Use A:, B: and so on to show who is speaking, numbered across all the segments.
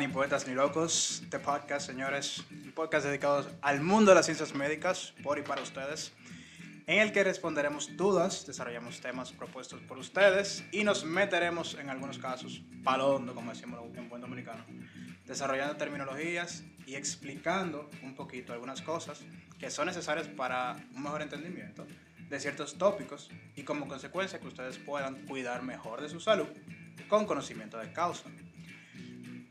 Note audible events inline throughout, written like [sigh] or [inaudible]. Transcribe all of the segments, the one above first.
A: Ni Poetas ni Locos, este podcast, señores. Un podcast dedicado al mundo de las ciencias médicas, por y para ustedes, en el que responderemos dudas, desarrollamos temas propuestos por ustedes y nos meteremos, en algunos casos, palondo, como decimos en buen dominicano, desarrollando terminologías y explicando un poquito algunas cosas que son necesarias para un mejor entendimiento de ciertos tópicos y como consecuencia que ustedes puedan cuidar mejor de su salud con conocimiento de causa.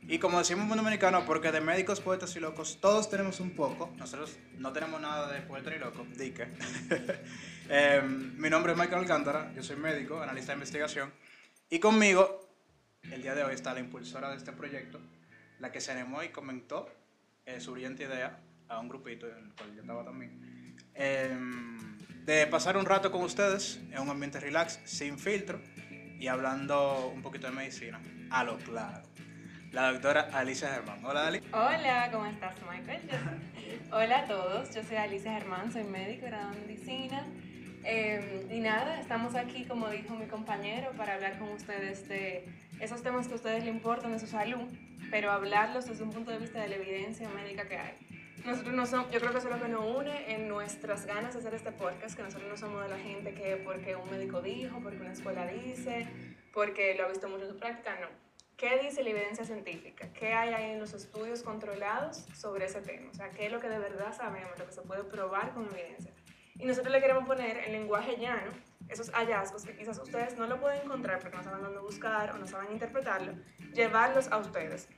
A: Y como decimos en dominicano, porque de médicos, poetas y locos todos tenemos un poco, nosotros no tenemos nada de poeta ni loco, dique. [laughs] Em, mi nombre es Michael Alcántara, yo soy médico, analista de investigación, y conmigo el día de hoy está la impulsora de este proyecto, la que se animó y comentó eh, su brillante idea a un grupito en el cual yo estaba también, em, de pasar un rato con ustedes en un ambiente relax, sin filtro, y hablando un poquito de medicina, a lo claro la doctora Alicia Germán. Hola, Dali.
B: Hola, ¿cómo estás, Michael? Hola a todos, yo soy Alicia Germán, soy médico graduada en medicina. Em, y nada, estamos aquí, como dijo mi compañero, para hablar con ustedes de esos temas que a ustedes les importan de su salud, pero hablarlos desde un punto de vista de la evidencia médica que hay. Nosotros no somos, yo creo que eso es lo que nos une en nuestras ganas de hacer este podcast, que nosotros no somos de la gente que porque un médico dijo, porque una escuela dice, porque lo ha visto mucho en su práctica, no ¿Qué dice la evidencia científica? ¿Qué hay ahí en los estudios controlados sobre ese tema? O sea, ¿qué es lo que de verdad sabemos, lo que se puede probar con evidencia? Y nosotros le queremos poner en lenguaje llano esos hallazgos que quizás ustedes no lo pueden encontrar porque no saben dónde buscar o no saben interpretarlo, llevarlos a ustedes.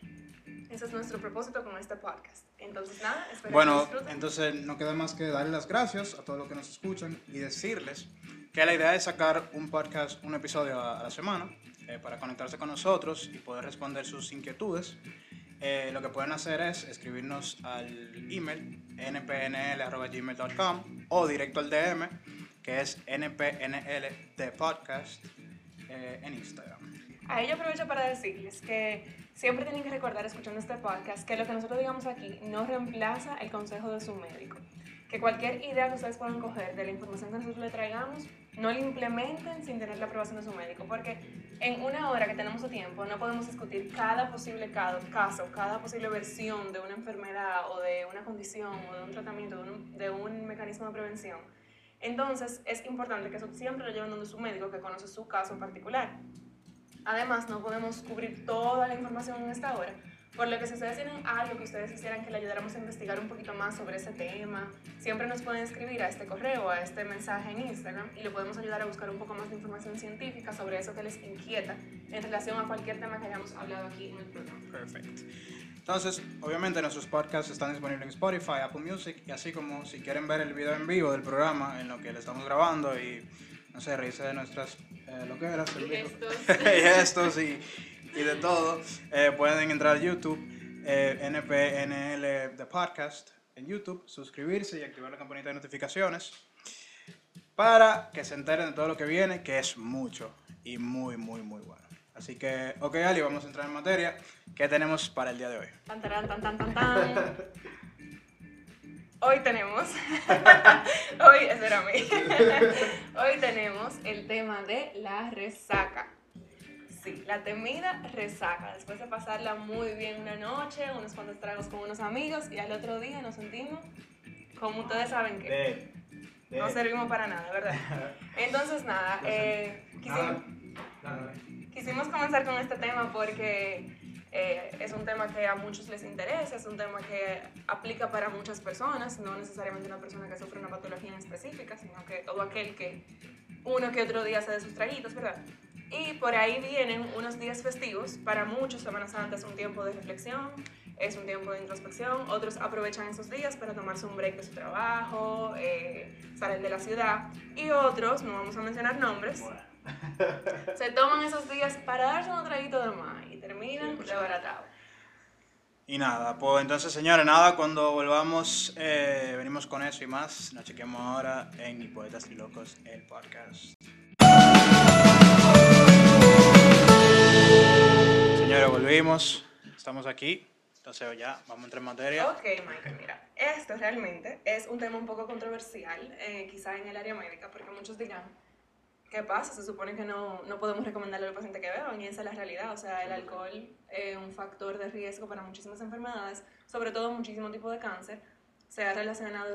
B: Ese es nuestro propósito con este podcast. Entonces, nada, espero
A: bueno,
B: que Bueno,
A: entonces no queda más que darle las gracias a todos los que nos escuchan y decirles que la idea es sacar un podcast, un episodio a la semana eh, para conectarse con nosotros y poder responder sus inquietudes. Eh, lo que pueden hacer es escribirnos al email npnl.gmail.com o directo al DM, que es npnl de podcast eh, en Instagram.
B: Ahí yo aprovecho para decirles que siempre tienen que recordar, escuchando este podcast, que lo que nosotros digamos aquí no reemplaza el consejo de su médico. Que cualquier idea que ustedes puedan coger de la información que nosotros le traigamos, no la implementen sin tener la aprobación de su médico. Porque en una hora que tenemos de tiempo no podemos discutir cada posible caso, cada posible versión de una enfermedad o de una condición o de un tratamiento, de un, mecanismo de prevención. Entonces es importante que eso siempre lo lleven donde su médico que conoce su caso en particular. Además, no podemos cubrir toda la información en esta hora, por lo que si ustedes tienen algo que ustedes quisieran que le ayudáramos a investigar un poquito más sobre ese tema, siempre nos pueden escribir a este correo, a este mensaje en Instagram y le podemos ayudar a buscar un poco más de información científica sobre eso que les inquieta en relación a cualquier tema que hayamos hablado aquí en el programa.
A: Perfecto. Entonces, obviamente nuestros podcasts están disponibles en Spotify, Apple Music y así como si quieren ver el video en vivo del programa en lo que le estamos grabando y, no sé, reírse de nuestras eh, loqueras,
B: y estos. [laughs]
A: y estos y [laughs] y de todo, eh, pueden entrar a YouTube, eh, NPNL The Podcast en YouTube, suscribirse y activar la campanita de notificaciones para que se enteren de todo lo que viene, que es mucho y muy, muy, muy bueno. Así que, ok, Ali, vamos a entrar en materia. ¿Qué tenemos para el día de hoy?
B: Tan, tan, tan, tan, tan. [laughs] Hoy tenemos, [laughs] hoy, espérame, hoy tenemos el tema de la resaca. Sí, la temida resaca. Después de pasarla muy bien una noche, unos cuantos tragos con unos amigos y al otro día nos sentimos, como ustedes saben que no servimos para nada, ¿verdad? [laughs] Entonces, nada, eh, quisimos, comenzar con este tema porque eh, es un tema que a muchos les interesa, es un tema que aplica para muchas personas, no necesariamente una persona que sufre una patología en específica, sino que todo aquel que uno que otro día se de sus traguitos, ¿verdad? Y por ahí vienen unos días festivos. Para muchos, Semana Santa es un tiempo de reflexión, es un tiempo de introspección. Otros aprovechan esos días para tomarse un break de su trabajo, eh, salen de la ciudad. Y otros, no vamos a mencionar nombres, se toman esos días para darse un traguito de más y terminan sí, desbaratados.
A: Y nada, pues entonces señores, nada, cuando volvamos eh, venimos con eso y más. Nos chequemos ahora en Ni Poetas y Locos, el podcast. Volvimos. Estamos aquí. Entonces ya vamos a entrar en materia.
B: Ok, Michael, mira, esto realmente es un tema un poco controversial, eh, quizá en el área médica, porque muchos dirán, ¿qué pasa? Se supone que no, no podemos recomendarle a los pacientes que beban y esa es la realidad. O sea, el alcohol es un factor de riesgo para muchísimas enfermedades, sobre todo muchísimos tipos de cáncer. Se ha relacionado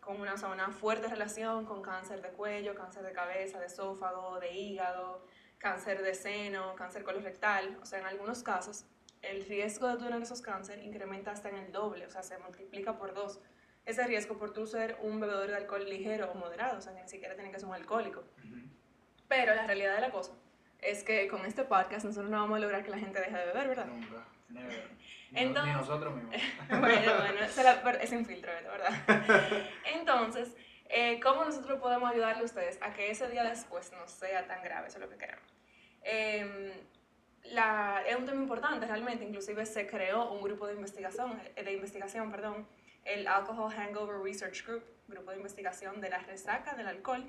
B: con una, una fuerte relación con cáncer de cuello, cáncer de cabeza, de esófago, de hígado, cáncer de seno, cáncer colorectal. O sea, en algunos casos el riesgo de tener esos cánceres incrementa hasta en el doble, o sea, se multiplica por dos. Ese riesgo por tú ser un bebedor de alcohol ligero o moderado, o sea, que ni siquiera tiene que ser un alcohólico. Pero la realidad de la cosa es que con este podcast nosotros no vamos a lograr que la gente deje de beber, ¿verdad?
A: Nunca, never.
B: Entonces,
A: ni nosotros mismos. [laughs]
B: bueno, bueno, es, la, es un filtro, ¿verdad? [laughs] Entonces, eh, ¿cómo nosotros podemos ayudarle a ustedes a que ese día después no sea tan grave? Eso es lo que queremos. Eh, la, es un tema importante realmente, inclusive se creó un grupo de investigación, eh, de investigación perdón, el Alcohol Hangover Research Group, grupo de investigación de la resaca del alcohol.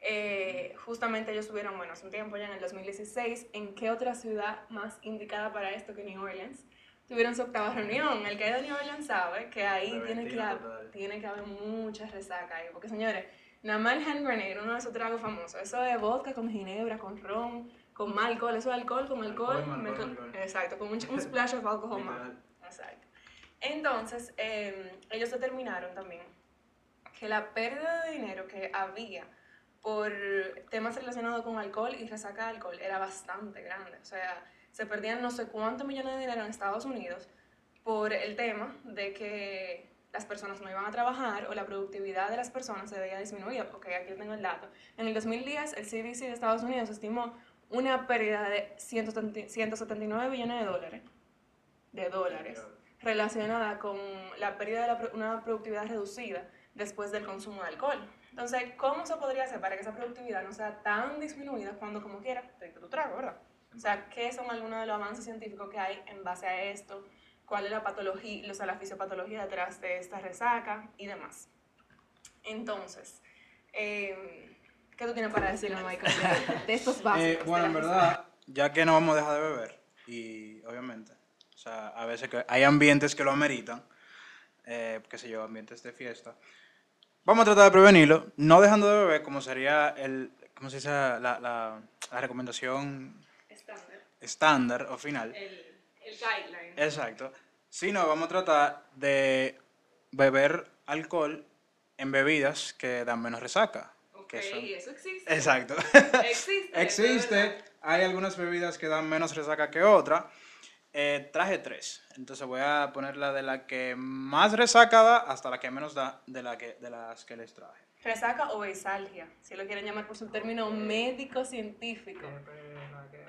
B: Eh, justamente ellos tuvieron, bueno, hace un tiempo ya en el 2016, ¿en qué otra ciudad más indicada para esto que New Orleans? Tuvieron su octava reunión. El que ha ido a New Orleans sabe que ahí tiene que, haber, tiene que haber mucha resaca ahí. Porque señores, nada más el hand grenade, uno de esos tragos famosos, eso de vodka con ginebra, con ron, con más alcohol, eso es alcohol con alcohol. Exacto, con un, un splash of alcohol más. Exacto. Entonces, em, ellos determinaron también que la pérdida de dinero que había por temas relacionados con alcohol y resaca de alcohol era bastante grande. O sea, se perdían no sé cuántos millones de dinero en Estados Unidos por el tema de que las personas no iban a trabajar o la productividad de las personas se veía disminuida. Porque aquí tengo el dato. En el 2010, el CDC de Estados Unidos estimó una pérdida de 179 billones de dólares, de dólares relacionada con la pérdida de una productividad reducida después del consumo de alcohol. Entonces, ¿cómo se podría hacer para que esa productividad no sea tan disminuida cuando como quiera te tu trago, verdad? O sea, ¿qué son algunos de los avances científicos que hay en base a esto? ¿Cuál es la patología, o sea, la fisiopatología detrás de esta resaca y demás? Entonces, eh, ¿Qué tú tienes para decirnos, Michael, de, estos vasos?
A: Eh, bueno, en verdad, ya que no vamos a dejar de beber, y obviamente, o sea, a veces que hay ambientes que lo ameritan, eh, qué sé yo, ambientes de fiesta, vamos a tratar de prevenirlo, no dejando de beber, como sería el, ¿cómo se dice? La, la, la recomendación
B: estándar.
A: estándar o final.
B: El, el guideline.
A: Exacto. Sino vamos a tratar de beber alcohol en bebidas que dan menos resaca
B: eso existe.
A: Exacto.
B: Existe.
A: existe. Hay algunas bebidas que dan menos resaca que otras. Eh, traje tres. Entonces voy a poner la de la que más resaca da hasta la que menos da de, la que, de las que les traje.
B: Resaca o beisalgia, si lo quieren llamar por su término médico-científico. [laughs]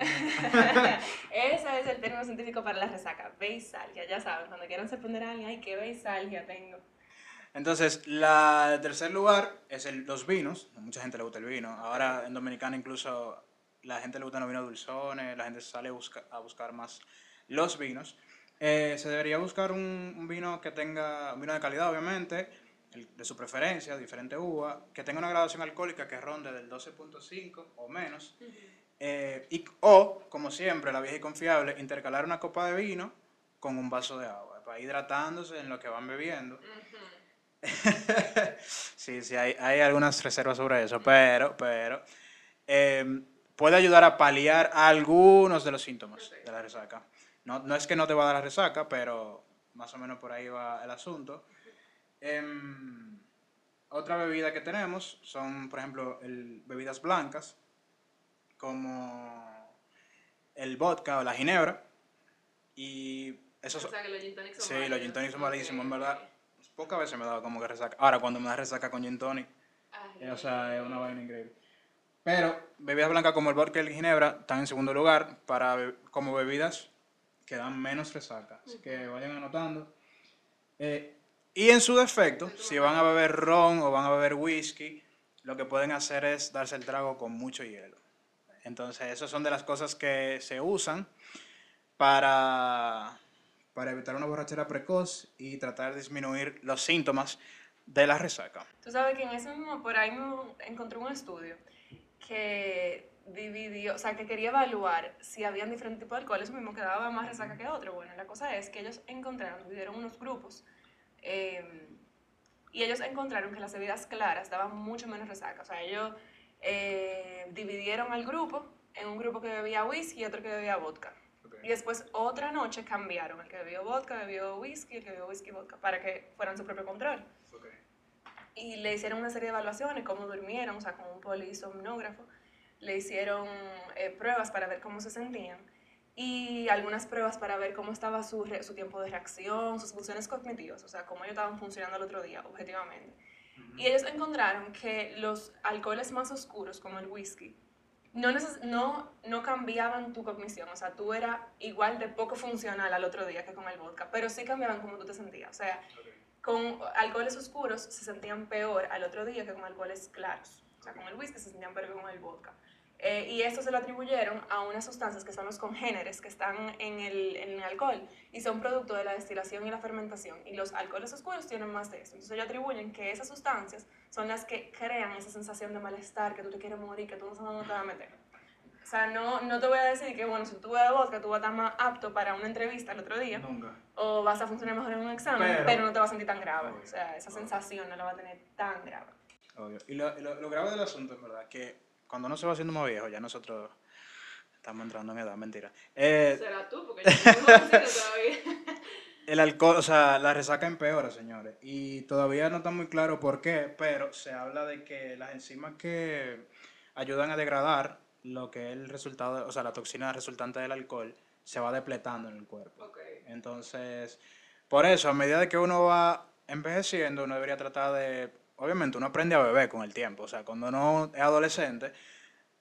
B: Ese es el término científico para la resaca, beisalgia. Ya saben, cuando quieran sorprender a alguien, ay, qué beisalgia tengo.
A: Entonces, la tercer lugar es el, los vinos. A mucha gente le gusta el vino. Ahora en Dominicana incluso la gente le gustan los vinos dulzones, la gente sale a buscar, más los vinos. Eh, se debería buscar un, vino que tenga, un vino de calidad obviamente, de su preferencia, diferente uva, que tenga una graduación alcohólica que ronde del 12.5 o menos. Eh, y, o, como siempre, la vieja y confiable, intercalar una copa de vino con un vaso de agua, para hidratándose en lo que van bebiendo. [laughs] sí, sí, hay, hay, algunas reservas sobre eso, pero, pero em, puede ayudar a paliar algunos de los síntomas de la resaca. No, no, es que no te va a dar la resaca, pero más o menos por ahí va el asunto. Em, otra bebida que tenemos son, por ejemplo, el, bebidas blancas, como el vodka o la ginebra. Y eso
B: o sea, que los gin tonics
A: son Sí, los gin tonics son malísimos, en verdad pocas veces me dado como que resaca. Ahora, cuando me da resaca con gin tonic, o sea, es una vaina increíble. Pero bebidas blancas como el vodka y el ginebra están en segundo lugar para como bebidas que dan menos resaca. Así que vayan anotando. Eh, y en su defecto, si van a beber ron o van a beber whisky, lo que pueden hacer es darse el trago con mucho hielo. Entonces, esas son de las cosas que se usan para para evitar una borrachera precoz y tratar de disminuir los síntomas de la resaca.
B: Tú sabes que en ese mismo, por ahí encontré un estudio que dividió, o sea, que quería evaluar si habían diferentes tipos de alcohol, eso mismo que daba más resaca que otro. Bueno, la cosa es que ellos encontraron, dividieron unos grupos, em, y ellos encontraron que las bebidas claras daban mucho menos resaca. O sea, ellos eh, dividieron al grupo en un grupo que bebía whisky y otro que bebía vodka. Y después otra noche cambiaron, el que bebió vodka bebió whisky, el que bebió whisky vodka, para que fueran su propio control. Y le hicieron una serie de evaluaciones, cómo durmieron, o sea, con un polisomnógrafo. Le hicieron eh, pruebas para ver cómo se sentían y algunas pruebas para ver cómo estaba su, re- su tiempo de reacción, sus funciones cognitivas, o sea, cómo ellos estaban funcionando el otro día, objetivamente. Y ellos encontraron que los alcoholes más oscuros, como el whisky, no, no, no cambiaban tu cognición, o sea, tú eras igual de poco funcional al otro día que con el vodka, pero sí cambiaban cómo tú te sentías, o sea, con alcoholes oscuros se sentían peor al otro día que con alcoholes claros. O sea, con el whisky se sentían peor que con el vodka. Eh, y esto se lo atribuyeron a unas sustancias que son los congéneres que están en el, en el alcohol y son producto de la destilación y la fermentación. Y los alcoholes oscuros tienen más de eso. Entonces ellos atribuyen que esas sustancias son las que crean esa sensación de malestar, que tú te quieres morir, que tú no sabes dónde te vas a meter. O sea, no, no te voy a decir que, bueno, si tú bebes vodka, tú vas a estar más apto para una entrevista el otro día
A: Nunca.
B: o vas a funcionar mejor en un examen,
A: Pero-
B: pero, no te vas a sentir tan grave.
A: Obvio,
B: O sea, esa
A: obvio.
B: sensación no la va a tener tan grave.
A: Obvio. Y lo, lo, lo grave del asunto, en verdad, que cuando uno se va haciendo más viejo, ya nosotros estamos entrando en edad, mentira. Eh,
B: Será tú, porque yo no todavía. [laughs]
A: el alcohol, o sea, la resaca empeora, señores. Y todavía no está muy claro por qué, pero se habla de que las enzimas que ayudan a degradar lo que es el resultado, o sea, la toxina resultante del alcohol, se va depletando en el cuerpo.
B: Ok.
A: Entonces, por eso, a medida de que uno va envejeciendo, uno debería tratar de, obviamente, uno aprende a beber con el tiempo. O sea, cuando uno es adolescente,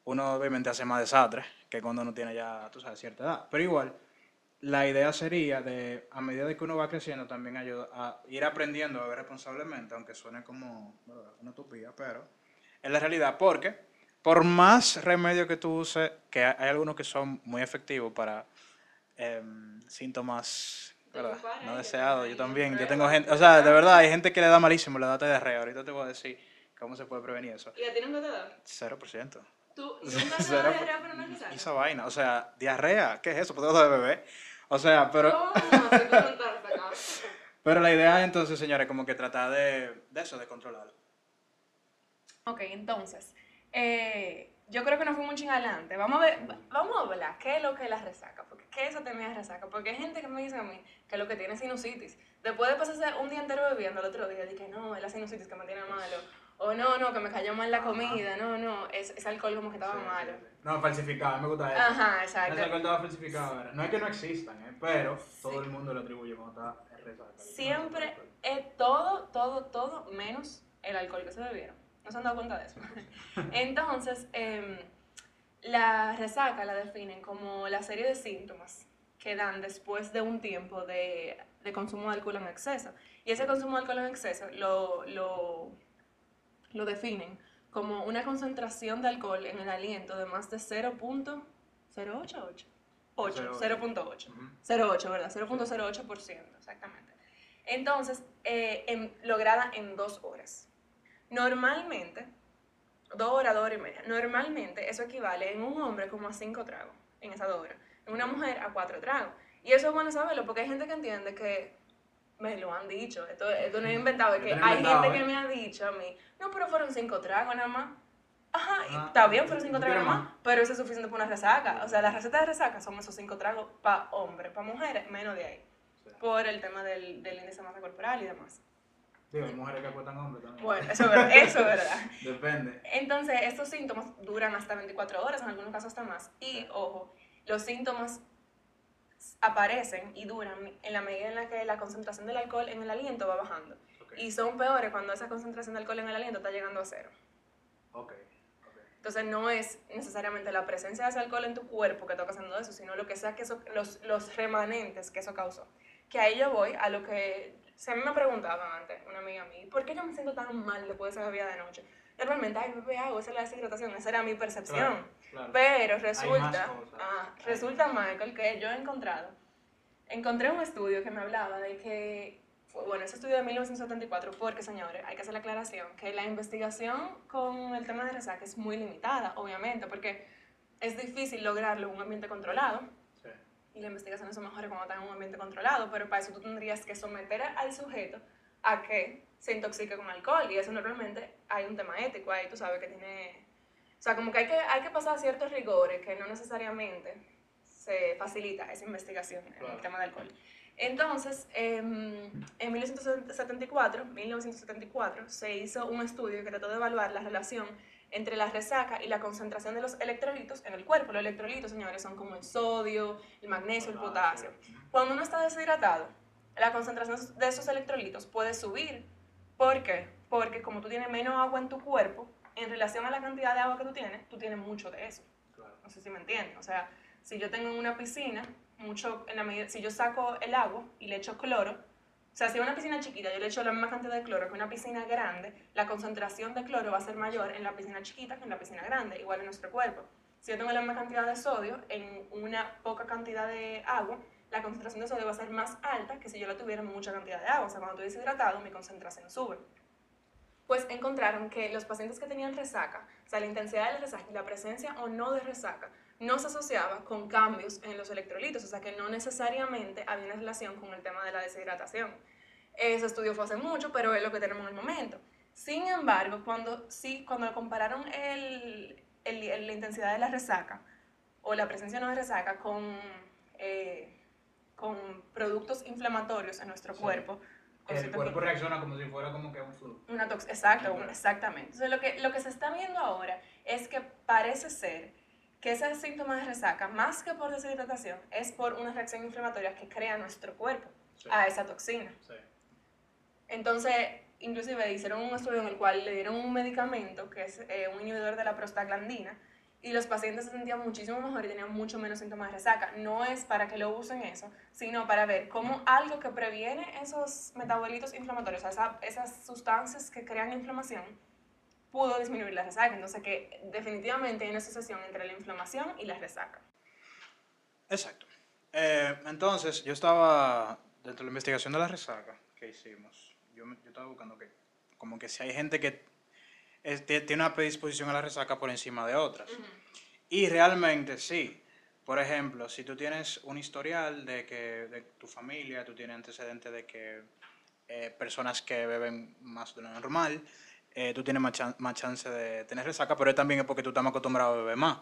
A: uno obviamente hace más desastre que cuando uno tiene ya, tú sabes, cierta edad. Pero igual, la idea sería de, a medida de que uno va creciendo, también ayuda a ir aprendiendo a beber responsablemente, aunque suene como una utopía, pero es la realidad. Porque, por más remedio que tú uses, que hay hay algunos que son muy efectivos para em, síntomas no
B: ello,
A: deseados. Yo también, yo tengo gente, o sea, de verdad, hay gente que le da malísimo, le da diarrea. Ahorita te voy a decir cómo se puede prevenir eso.
B: ¿Y a ti nunca te da?
A: 0%.
B: ¿Tú [laughs] nunca te
A: Cero
B: da
A: por-
B: diarrea necesario?
A: esa vaina, o sea, diarrea, ¿qué es eso? Pues de bebé. O sea, pero, [laughs] pero la idea es entonces, señores, como que tratar de, de eso, de controlarlo.
B: Ok, entonces, eh, yo creo que nos fuimos un ching adelante. Vamos a ver, vamos a hablar qué es lo que es la resaca, porque qué es eso tenía resaca, porque hay gente que me dice a mí que lo que tiene es sinusitis. Después de pasarse un día entero bebiendo el otro día, dije, no, es la sinusitis que me tiene malo. O no, no, que me cayó mal la comida, no, no, es, es alcohol como que estaba malo.
A: No, falsificado, me gusta eso.
B: Ajá, exacto.
A: alcohol estaba falsificado. ¿verdad? No es que no existan, ¿eh? pero todo
B: Sí.
A: el mundo lo atribuye cuando está resaca.
B: Siempre es todo, todo, todo menos el alcohol que se bebieron. ¿No se han dado cuenta de eso? [laughs] Entonces, em, la resaca la definen como la serie de síntomas que dan después de un tiempo de, de consumo de alcohol en exceso. Y ese consumo de alcohol en exceso lo, lo, lo definen como una concentración de alcohol en el aliento de más de 0.088. 8, 0.8.
A: Ujú.
B: 0.8, ¿verdad? 0.08%, exactamente. Entonces, eh, en- lograda en dos horas. Normalmente, dos horas, dos horas y media. Normalmente eso equivale en un hombre como a cinco tragos en esas dos horas. En una mujer a cuatro tragos. Y eso es bueno saberlo porque hay gente que entiende que me lo han dicho. Esto, esto no es inventado. Es que hay
A: inventado,
B: gente
A: ¿eh?
B: que me ha dicho a mí, no, pero fueron cinco tragos nada más. Ajá, y
A: Ajá.
B: está bien, fueron cinco
A: ¿Tú
B: tragos nada más, pero eso es suficiente para una resaca. O sea, la receta de resaca son esos cinco tragos para hombres, para mujeres, menos de ahí. Por el tema del, del índice de masa corporal y demás.
A: Digo, hay mujeres que apuestan hombres también.
B: Bueno, eso es verdad. Eso es verdad. [laughs]
A: Depende.
B: Entonces, estos síntomas duran hasta 24 horas, en algunos casos hasta más. Y, ojo, los síntomas aparecen y duran en la medida en la que la concentración del alcohol en el aliento va bajando.
A: Ok.
B: Y son peores cuando esa concentración de alcohol en el aliento está llegando a cero.
A: Ok. ok.
B: Entonces no es necesariamente la presencia de ese alcohol en tu cuerpo que está causando eso, sino lo que sea que eso, los, los remanentes que eso causó. Que ahí yo voy a lo que se me preguntaban antes, una amiga mía, ¿por qué yo me siento tan mal después de esa bebida de noche? Normalmente, ay, bebé agua, esa es la deshidratación, esa era mi percepción.
A: Claro, claro.
B: Pero resulta, ah, resulta, Michael, que yo he encontrado, encontré un estudio que me hablaba de que, bueno, ese estudio de 1974, porque señores, hay que hacer la aclaración, que la investigación con el tema de resaca es muy limitada, obviamente, porque es difícil lograrlo en un ambiente controlado. Y la investigación son mejores cuando está en un ambiente controlado, pero para eso tú tendrías que someter al sujeto a que se intoxique con alcohol, y eso normalmente hay un tema ético ahí, tú sabes que tiene O sea, como que hay que, hay que pasar ciertos rigores que no necesariamente se facilita esa investigación en el tema del alcohol. Entonces, em, en 1974, 1974 se hizo un estudio que trató de evaluar la relación entre la resaca y la concentración de los electrolitos en el cuerpo. Los electrolitos, señores, son como el sodio, el magnesio, el potasio. Cuando uno está deshidratado, la concentración de esos electrolitos puede subir. ¿Por qué? Porque como tú tienes menos agua en tu cuerpo, en relación a la cantidad de agua que tú tienes, tú tienes mucho de eso. No sé si me entienden. O sea, si yo tengo una piscina, mucho, en la medida, si yo saco el agua y le echo cloro, sea, si es una piscina chiquita yo le echo la misma cantidad de cloro que una piscina grande, la concentración de cloro va a ser mayor en la piscina chiquita que en la piscina grande, igual en nuestro cuerpo. Si yo tengo la misma cantidad de sodio en una poca cantidad de agua, la concentración de sodio va a ser más alta que si yo la tuviera mucha cantidad de agua. O sea, cuando estoy deshidratado, mi concentración sube pues encontraron que los pacientes que tenían resaca, o sea, la intensidad de la resaca y la presencia o no de resaca, no se asociaba con cambios en los electrolitos, o sea, que no necesariamente había una relación con el tema de la deshidratación. Ese estudio fue hace mucho, pero es lo que tenemos en el momento. Sin embargo, cuando, sí, cuando compararon el, el, la intensidad de la resaca o la presencia no de resaca con, eh, con productos inflamatorios en nuestro cuerpo,
A: el cuerpo reacciona como si fuera como que un flu.
B: Una tox exacto, exactamente. Entonces lo que, lo que se está viendo ahora es que parece ser que ese síntoma de resaca, más que por deshidratación, es por una reacción inflamatoria que crea nuestro cuerpo a esa toxina. Sí. Entonces, inclusive hicieron un estudio en el cual le dieron un medicamento que es eh, un inhibidor de la prostaglandina y los pacientes se sentían muchísimo mejor y tenían mucho menos síntomas de resaca. No es para que lo usen eso, sino para ver cómo algo que previene esos metabolitos inflamatorios, esas sustancias que crean inflamación, pudo disminuir la resaca. Entonces, que definitivamente hay una asociación entre la inflamación y la resaca.
A: Exacto. Eh, entonces, yo estaba, dentro de la investigación de la resaca que hicimos, yo, yo estaba buscando que, como que si hay gente que tiene una predisposición a la resaca por encima de otras. Y realmente sí. Por ejemplo, si tú tienes un historial de que de tu familia, tú tienes antecedentes de que eh, personas que beben más de lo normal, eh, tú tienes más, chance de tener resaca, pero también es porque tú estás acostumbrado a beber más,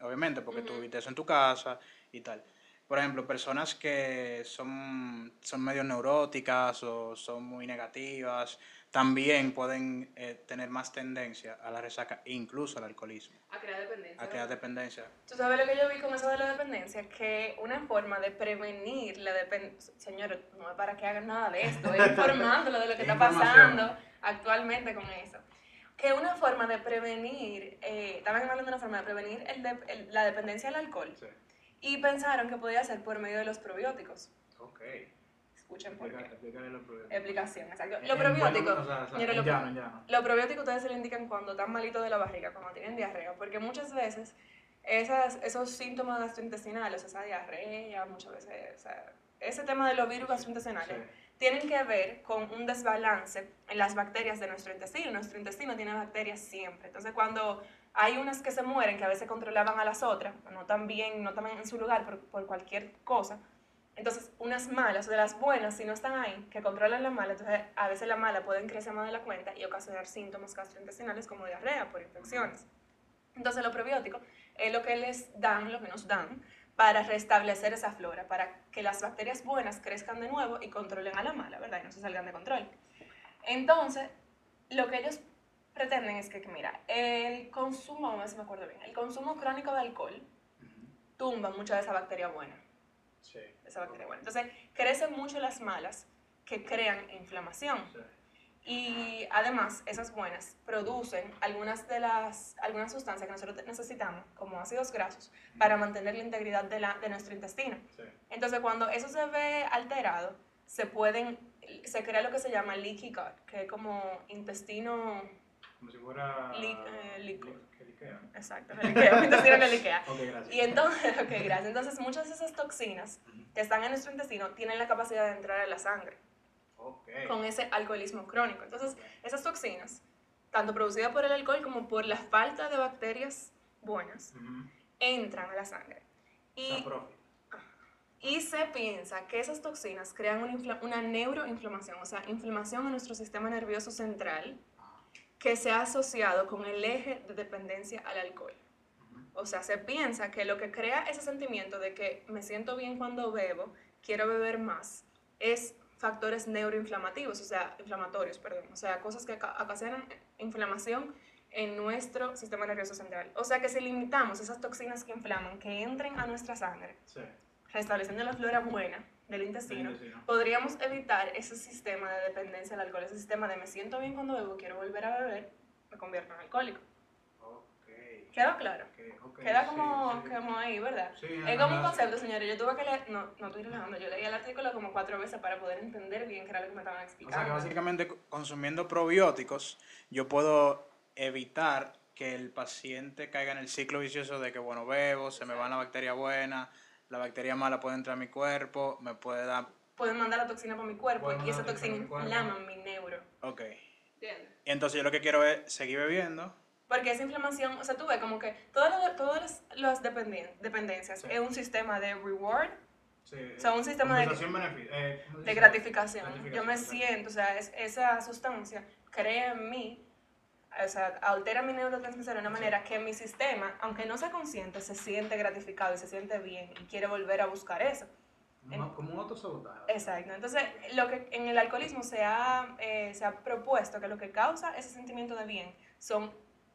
A: obviamente, porque tú vives en tu casa y tal. Por ejemplo, personas que son, son medio neuróticas o son muy negativas, también pueden eh, tener más tendencia a la resaca, incluso al alcoholismo.
B: A crear dependencia.
A: A crear dependencia.
B: ¿Tú sabes lo que yo vi con eso de la dependencia? Que una forma de prevenir la dependencia, señores, no es para que hagan nada de esto, es [laughs] informándolo de lo que está pasando actualmente con eso. Que una forma de prevenir, eh, estaban hablando de una forma de prevenir el la dependencia al alcohol. Sí. Y pensaron que podía ser por medio de los probióticos.
A: Ok
B: escuchen por qué. Explicación, exacto. Lo probiótico, lo, probiótico ustedes se lo indican cuando están malitos de la barriga, cuando tienen diarrea, porque muchas veces esas, esos síntomas gastrointestinales, esa diarrea, muchas veces, ese tema de los virus gastrointestinales, tienen que ver con un desbalance en las bacterias de nuestro intestino. Nuestro intestino tiene bacterias siempre. Entonces, cuando hay unas que se mueren, que a veces controlaban a las otras, no tan bien, no tan en su lugar por, por cualquier cosa, entonces, unas malas o de las buenas, si no están ahí, que controlan la mala, entonces a veces la mala pueden crecer más de la cuenta y ocasionar síntomas gastrointestinales como diarrea por infecciones. Entonces, los probióticos es lo que les dan, lo que nos dan, para restablecer esa flora, para que las bacterias buenas crezcan de nuevo y controlen a la mala, ¿verdad? Y no se salgan de control. Entonces, lo que ellos pretenden es que, mira, el consumo, a ver si me acuerdo bien, el consumo crónico de alcohol tumba mucha de esa bacteria buena. Sí. Esa bacteria buena. Entonces, crecen mucho las malas que crean inflamación. Y además, esas buenas producen algunas de las algunas sustancias que nosotros necesitamos, como ácidos grasos, para mantener la integridad de, la, de nuestro intestino. Entonces, cuando eso se ve alterado, se pueden se crea lo que se llama leaky gut, que es como intestino
A: como si fuera
B: eh,
A: líquido.
B: Exacto, el intestino que liquea. [laughs]
A: ok, gracias.
B: Y entonces, [laughs] okay, gracias. Entonces, muchas de esas toxinas que están en nuestro intestino tienen la capacidad de entrar a la sangre.
A: Okay.
B: Con ese alcoholismo crónico. Entonces, esas toxinas, tanto producidas por el alcohol como por la falta de bacterias buenas, entran a la sangre. Y, y se piensa que esas toxinas crean una, una neuroinflamación, o sea, inflamación en nuestro sistema nervioso central que se ha asociado con el eje de dependencia al alcohol. O sea, se piensa que lo que crea ese sentimiento de que me siento bien cuando bebo, quiero beber más, es factores neuroinflamativos, o sea, inflamatorios, perdón, o sea, cosas que ocasionan inflamación en nuestro sistema nervioso central. O sea que si limitamos esas toxinas que inflaman, que entren a nuestra sangre, restableciendo la flora buena del intestino, podríamos evitar ese sistema de dependencia al alcohol, ese sistema de me siento bien cuando bebo, quiero volver a beber, me convierto en alcohólico. ¿Quedó claro? Queda como, como ahí, ¿verdad? es como un concepto, señores. Yo tuve que leer, no, no estoy relajando, yo leí el artículo como cuatro veces para poder entender bien qué era lo que me estaban explicando.
A: O sea que básicamente consumiendo probióticos, yo puedo evitar que el paciente caiga en el ciclo vicioso de que, bueno, bebo, se me va la bacteria buena, la bacteria mala puede entrar a mi cuerpo, me puede dar...
B: Pueden mandar la toxina por mi cuerpo y esa toxina inflama mi neuro.
A: Ok. ¿Entiendes? Y entonces yo lo que quiero es seguir bebiendo.
B: Porque esa inflamación, o sea, tú ves como que todas, todas las dependencias es un sistema de reward, Sí, o sea, un sistema de, eh, de gratificación. Yo me siento, o sea, es, esa sustancia crea en mí o sea, altera mi neurotransmisor de una manera que mi sistema, aunque no sea consciente, se siente gratificado y se siente bien y quiere volver a buscar eso.
A: como un autosabotaje.
B: Exacto. Entonces, lo que en el alcoholismo se ha, eh, se ha propuesto que lo que causa ese sentimiento de bien son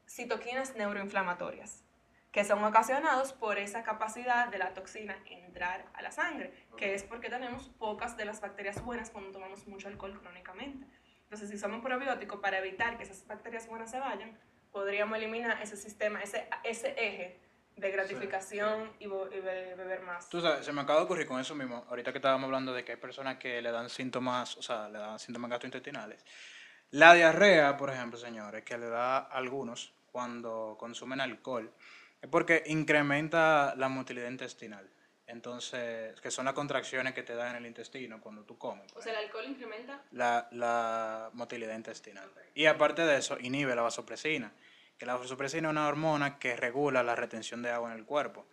B: citoquinas neuroinflamatorias, que son ocasionados por esa capacidad de la toxina entrar a la sangre, que es porque tenemos pocas de las bacterias buenas cuando tomamos mucho alcohol crónicamente. Entonces, si somos probióticos para evitar que esas bacterias buenas se vayan, podríamos eliminar ese sistema, ese, ese eje de gratificación Y, beber más.
A: Tú sabes, se me acaba de ocurrir con eso mismo, ahorita que estábamos hablando de que hay personas que le dan síntomas, o sea, le dan síntomas gastrointestinales. La diarrea, por ejemplo, señores, que le da a algunos cuando consumen alcohol, es porque incrementa la motilidad intestinal. Entonces, que son las contracciones que te dan en el intestino cuando tú comes.
B: O sea, el alcohol incrementa
A: la, la motilidad intestinal. Y aparte de eso, inhibe la vasopresina, que la vasopresina es una hormona que regula la retención de agua en el cuerpo.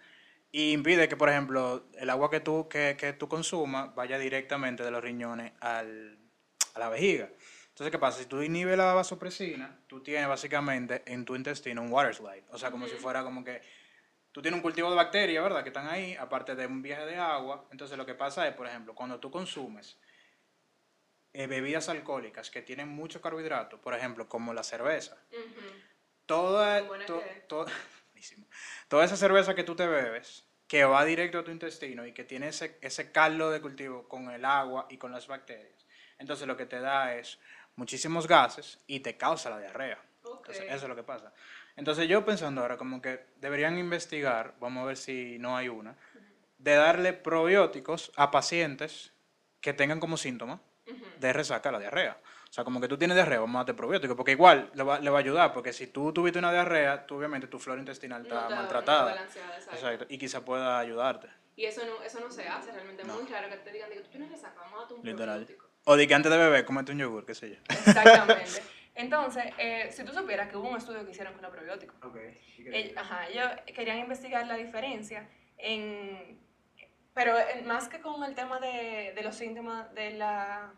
A: Y impide que, por ejemplo, el agua que tú, que, que tú consumas vaya directamente de los riñones al, a la vejiga. Entonces, ¿qué pasa? Si tú inhibes la vasopresina, tú tienes básicamente en tu intestino un water slide. O sea, como si fuera como que tú tienes un cultivo de bacterias, ¿verdad? Que están ahí, aparte de un viaje de agua. Entonces lo que pasa es, por ejemplo, cuando tú consumes eh, bebidas alcohólicas que tienen mucho carbohidrato, por ejemplo, como la cerveza, toda, [laughs] toda esa cerveza que tú te bebes, que va directo a tu intestino y que tiene ese, ese caldo de cultivo con el agua y con las bacterias, entonces lo que te da es muchísimos gases y te causa la diarrea. eso es lo que pasa. Entonces yo pensando ahora como que deberían investigar, vamos a ver si no hay una, de darle probióticos a pacientes que tengan como síntoma de resaca la diarrea. O sea, como que tú tienes diarrea, vamos a darte probióticos, porque igual le va, le va, a ayudar, porque si tú tuviste una diarrea, tú, obviamente tu flora intestinal está maltratada. exacto. Y quizá pueda ayudarte.
B: Y eso no, eso no se hace realmente, es muy raro que te digan, que tú tienes resaca, vamos a darte un Literal. probiótico.
A: O de que antes de beber, comete un yogur, qué sé yo.
B: Exactamente. [laughs] Entonces, eh, si tú supieras que hubo un estudio que hicieron con los probióticos,
A: okay.
B: ajá, ellos querían investigar la diferencia en, pero más que con el tema de, de los síntomas de la,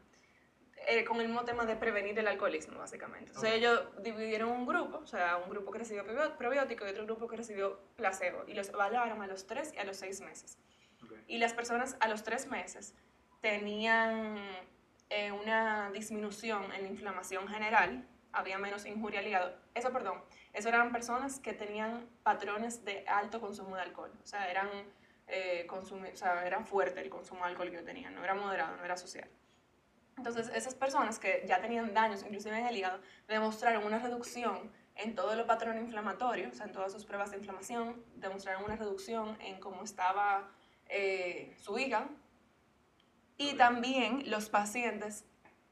B: eh, con el mismo tema de prevenir el alcoholismo, básicamente. Entonces ellos dividieron un grupo, o sea, un grupo que recibió probiótico y otro grupo que recibió placebo, y los evaluaron a los 3 y a los 6 meses. Y las personas a los 3 meses tenían eh, una disminución en la inflamación general, había menos injuria al hígado. Eso, perdón, eso eran personas que tenían patrones de alto consumo de alcohol, o sea, eran, eh, o sea, eran fuerte el consumo de alcohol que tenían, no era moderado, no era social. Entonces, esas personas que ya tenían daños, inclusive en el hígado, demostraron una reducción en todo el patrón inflamatorio, o sea, en todas sus pruebas de inflamación, demostraron una reducción en cómo estaba eh, su hígado, y también los pacientes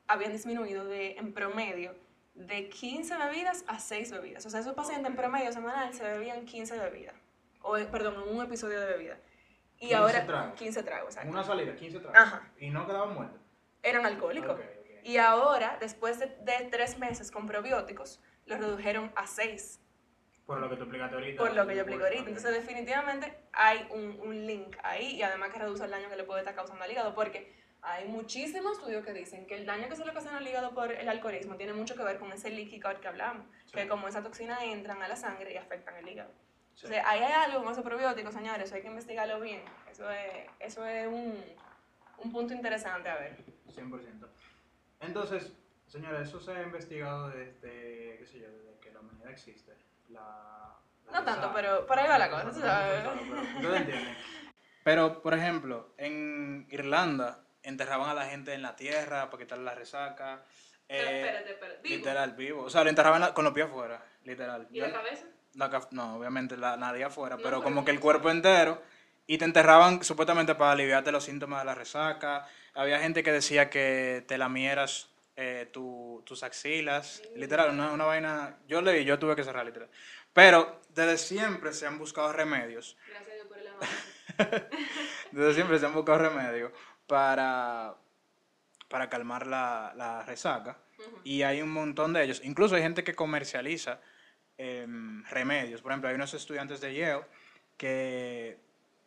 B: habían disminuido de, en promedio de 15 bebidas a 6 bebidas. O sea, esos pacientes en promedio semanal se bebían 15 bebidas. O, perdón, en un episodio de bebida. Y 15 ahora
A: tragos.
B: 15 tragos.
A: Una salida, 15 tragos. Ajá. Y no quedaban muertos.
B: Eran alcohólicos. Y ahora, después de, de, tres meses con probióticos, los redujeron a 6.
A: Por lo que tú explicaste ahorita.
B: Por lo que yo explico ahorita. Entonces, definitivamente hay un, un, link ahí y además que reduce el daño que le puede estar causando al hígado. Porque, Hay muchísimos estudios que dicen que el daño que se le ocasiona al hígado por el alcoholismo tiene mucho que ver con ese leaky gut que hablamos,
A: Sí.
B: que como esa toxina entran a la sangre y afectan el hígado.
A: Sí.
B: O sea, ahí hay algo con esos probióticos, señores, eso hay que investigarlo bien. Eso es, eso es un, un punto interesante a ver.
A: 100%. Entonces, señores, eso se ha investigado desde, qué sé yo, desde que la humanidad existe. La, la
B: No tanto, pero por ahí va la cosa,
A: No,
B: sabes.
A: pero por ejemplo, en Irlanda enterraban a la gente en la tierra para quitarle la resaca.
B: Pero
A: eh,
B: espérate, espérate. ¿Vivo?
A: Literal, vivo. O sea, lo enterraban la- con los pies afuera, literal.
B: ¿Y la cabeza?
A: La no, obviamente la, nadie afuera,
B: No,
A: pero como que el cuerpo entero. Y te enterraban supuestamente para aliviarte los síntomas de la resaca. Había gente que decía que te lamieras eh, tu- tus axilas. Literal, una, una vaina. Yo leí, yo tuve que cerrar literal. Pero desde siempre se han buscado remedios.
B: Gracias a Dios por el avance. [laughs]
A: Desde siempre se han buscado remedios para, para calmar la, la resaca.
B: Ujú.
A: Y hay un montón de ellos. Incluso hay gente que comercializa em, remedios. Por ejemplo, hay unos estudiantes de Yale que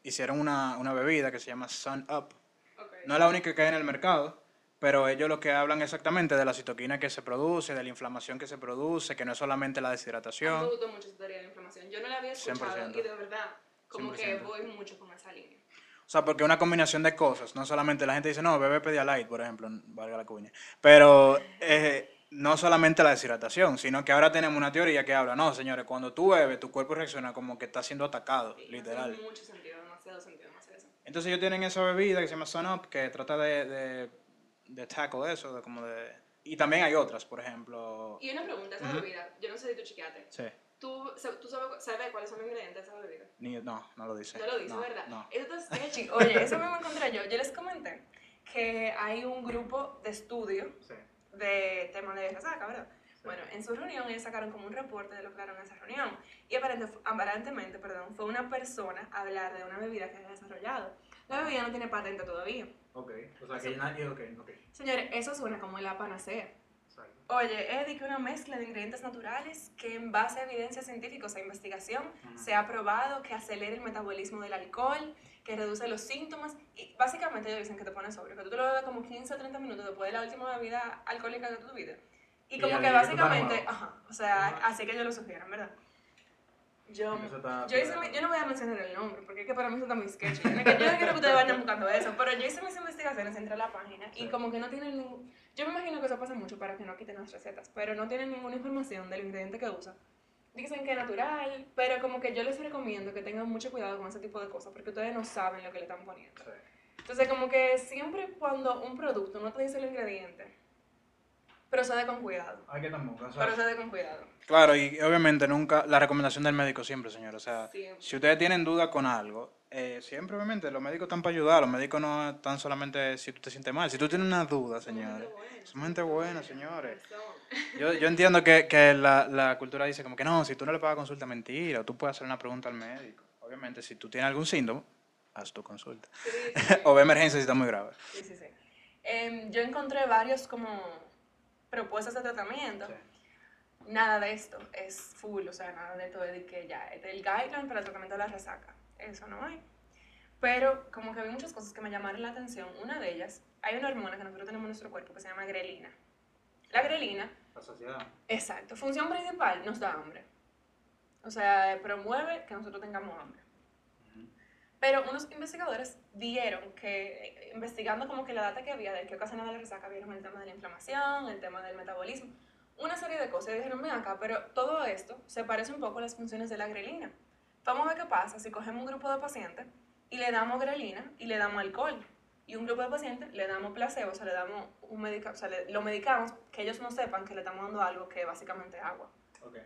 A: hicieron una, una bebida que se llama Sun Up.
B: Ok.
A: No es la única que hay en el mercado, pero ellos lo que hablan exactamente de la citoquina que se produce, de la inflamación que se produce, que no es solamente la
B: A mí me
A: deshidratación.
B: gustó mucho esa teoría de la inflamación. Yo no la había escuchado
A: 100%.
B: y de verdad, como que
A: 100%.
B: voy mucho con esa línea.
A: O sea, porque una combinación de cosas, no solamente la gente dice, no, bebe Pedialyte, por ejemplo, valga la cuña, pero eh, no solamente la deshidratación, sino que ahora tenemos una teoría que habla, no, señores, cuando tú bebes, tu cuerpo reacciona como que está siendo atacado,
B: Sí,
A: literal.
B: Hace mucho sentido, demasiado sentido, demasiado sentido.
A: Entonces ellos tienen esa bebida que se llama Sun Up, que trata de, de, de tackle eso, de como de... Y también hay otras, por ejemplo...
B: Y una pregunta, esa
A: Ujú.
B: bebida, yo no sé si tú chequeaste.
A: Sí,
B: ¿Tú, tú sabes, sabes cuáles son los ingredientes de esa bebida?
A: ni, no, no lo dice.
B: No lo dice,
A: No,
B: ¿verdad?
A: No.
B: Sketchy. [laughs] Oye, eso mismo encontré yo. Yo les comenté que hay un grupo de estudio
A: Sí.
B: de temas de resaca, ¿verdad?
A: Sí.
B: Bueno, en su reunión ellos sacaron como un reporte de lo que hablaron en esa reunión. Y aparente- aparentemente, perdón, fue una persona a hablar de una bebida que había desarrollado. La bebida no tiene patente todavía.
A: Ok, o sea
B: Eso-
A: que nadie, ok, ok.
B: Señores, eso suena como la panacea.
A: Exacto.
B: Oye, es de que una mezcla de ingredientes naturales que en base a evidencia científica, o sea, investigación,
A: Ujú.
B: se ha probado que acelera el metabolismo del alcohol, que reduce los síntomas y básicamente ellos dicen que te pones sobrio, que tú te lo bebes como 15 o 30 minutos después de la última bebida alcohólica de tu vida. Y
A: Y
B: como que
A: tú
B: básicamente, ajá, o sea,
A: Ajá.
B: así que ellos lo sugieren, ¿verdad? Yo, yo, hice mi- yo no voy a mencionar el nombre, porque es que para mí eso está muy sketchy. Yo no quiero que ustedes vayan buscando eso, pero yo hice mis investigaciones, entré a la página y
A: Sí.
B: como que no tienen ningún... Yo me imagino que eso pasa mucho para que no quiten las recetas, pero no tienen ninguna información del ingrediente que usan. Dicen que es natural, pero como que yo les recomiendo que tengan mucho cuidado con ese tipo de cosas, porque ustedes no saben lo que le están poniendo.
A: Sí.
B: Entonces, como que siempre cuando un producto no te dice el ingrediente, procede con cuidado.
A: Hay que tampoco, o sea,
B: Procede con cuidado.
A: Claro, y obviamente nunca, la recomendación del médico siempre, señor. O sea,
B: Siempre.
A: si ustedes tienen duda con algo, eh, siempre obviamente los médicos están para ayudar. Los médicos no están solamente si tú te sientes mal. Si tú tienes una duda, señores. Somos gente buena, señores. Yo, yo entiendo que, que la, la cultura dice como que no, si tú no le pagas consulta, mentira. O tú puedes hacer una pregunta al médico. Obviamente, si tú tienes algún síntoma, haz tu consulta.
B: Sí, [laughs] sí,
A: o ve emergencia si está muy grave.
B: sí, sí, sí. Em, yo encontré varios como propuestas de tratamiento. Nada de esto es full, o sea, nada de es de que ya, el guideline para el tratamiento de la resaca. Eso no hay. Pero como que vi muchas cosas que me llamaron la atención. Una de ellas, hay una hormona que nosotros tenemos en nuestro cuerpo que se llama grelina. La grelina,
A: La sociedad.
B: exacto, función principal, nos da hambre. O sea, promueve que nosotros tengamos hambre. Pero unos investigadores vieron que, eh, investigando como que la data que había de qué ocasionaba la resaca, vieron el tema de la inflamación, el tema del metabolismo, una serie de cosas. Y dijeron, ven acá, pero todo esto se parece un poco a las funciones de la grelina. Vamos a ver qué pasa si cogemos un grupo de pacientes y le damos grelina y le damos alcohol. Y un grupo de pacientes le damos placebo, o sea, le damos un medica, o sea, le- lo medicamos, que ellos no sepan que le estamos dando algo que básicamente es agua
A: Ok.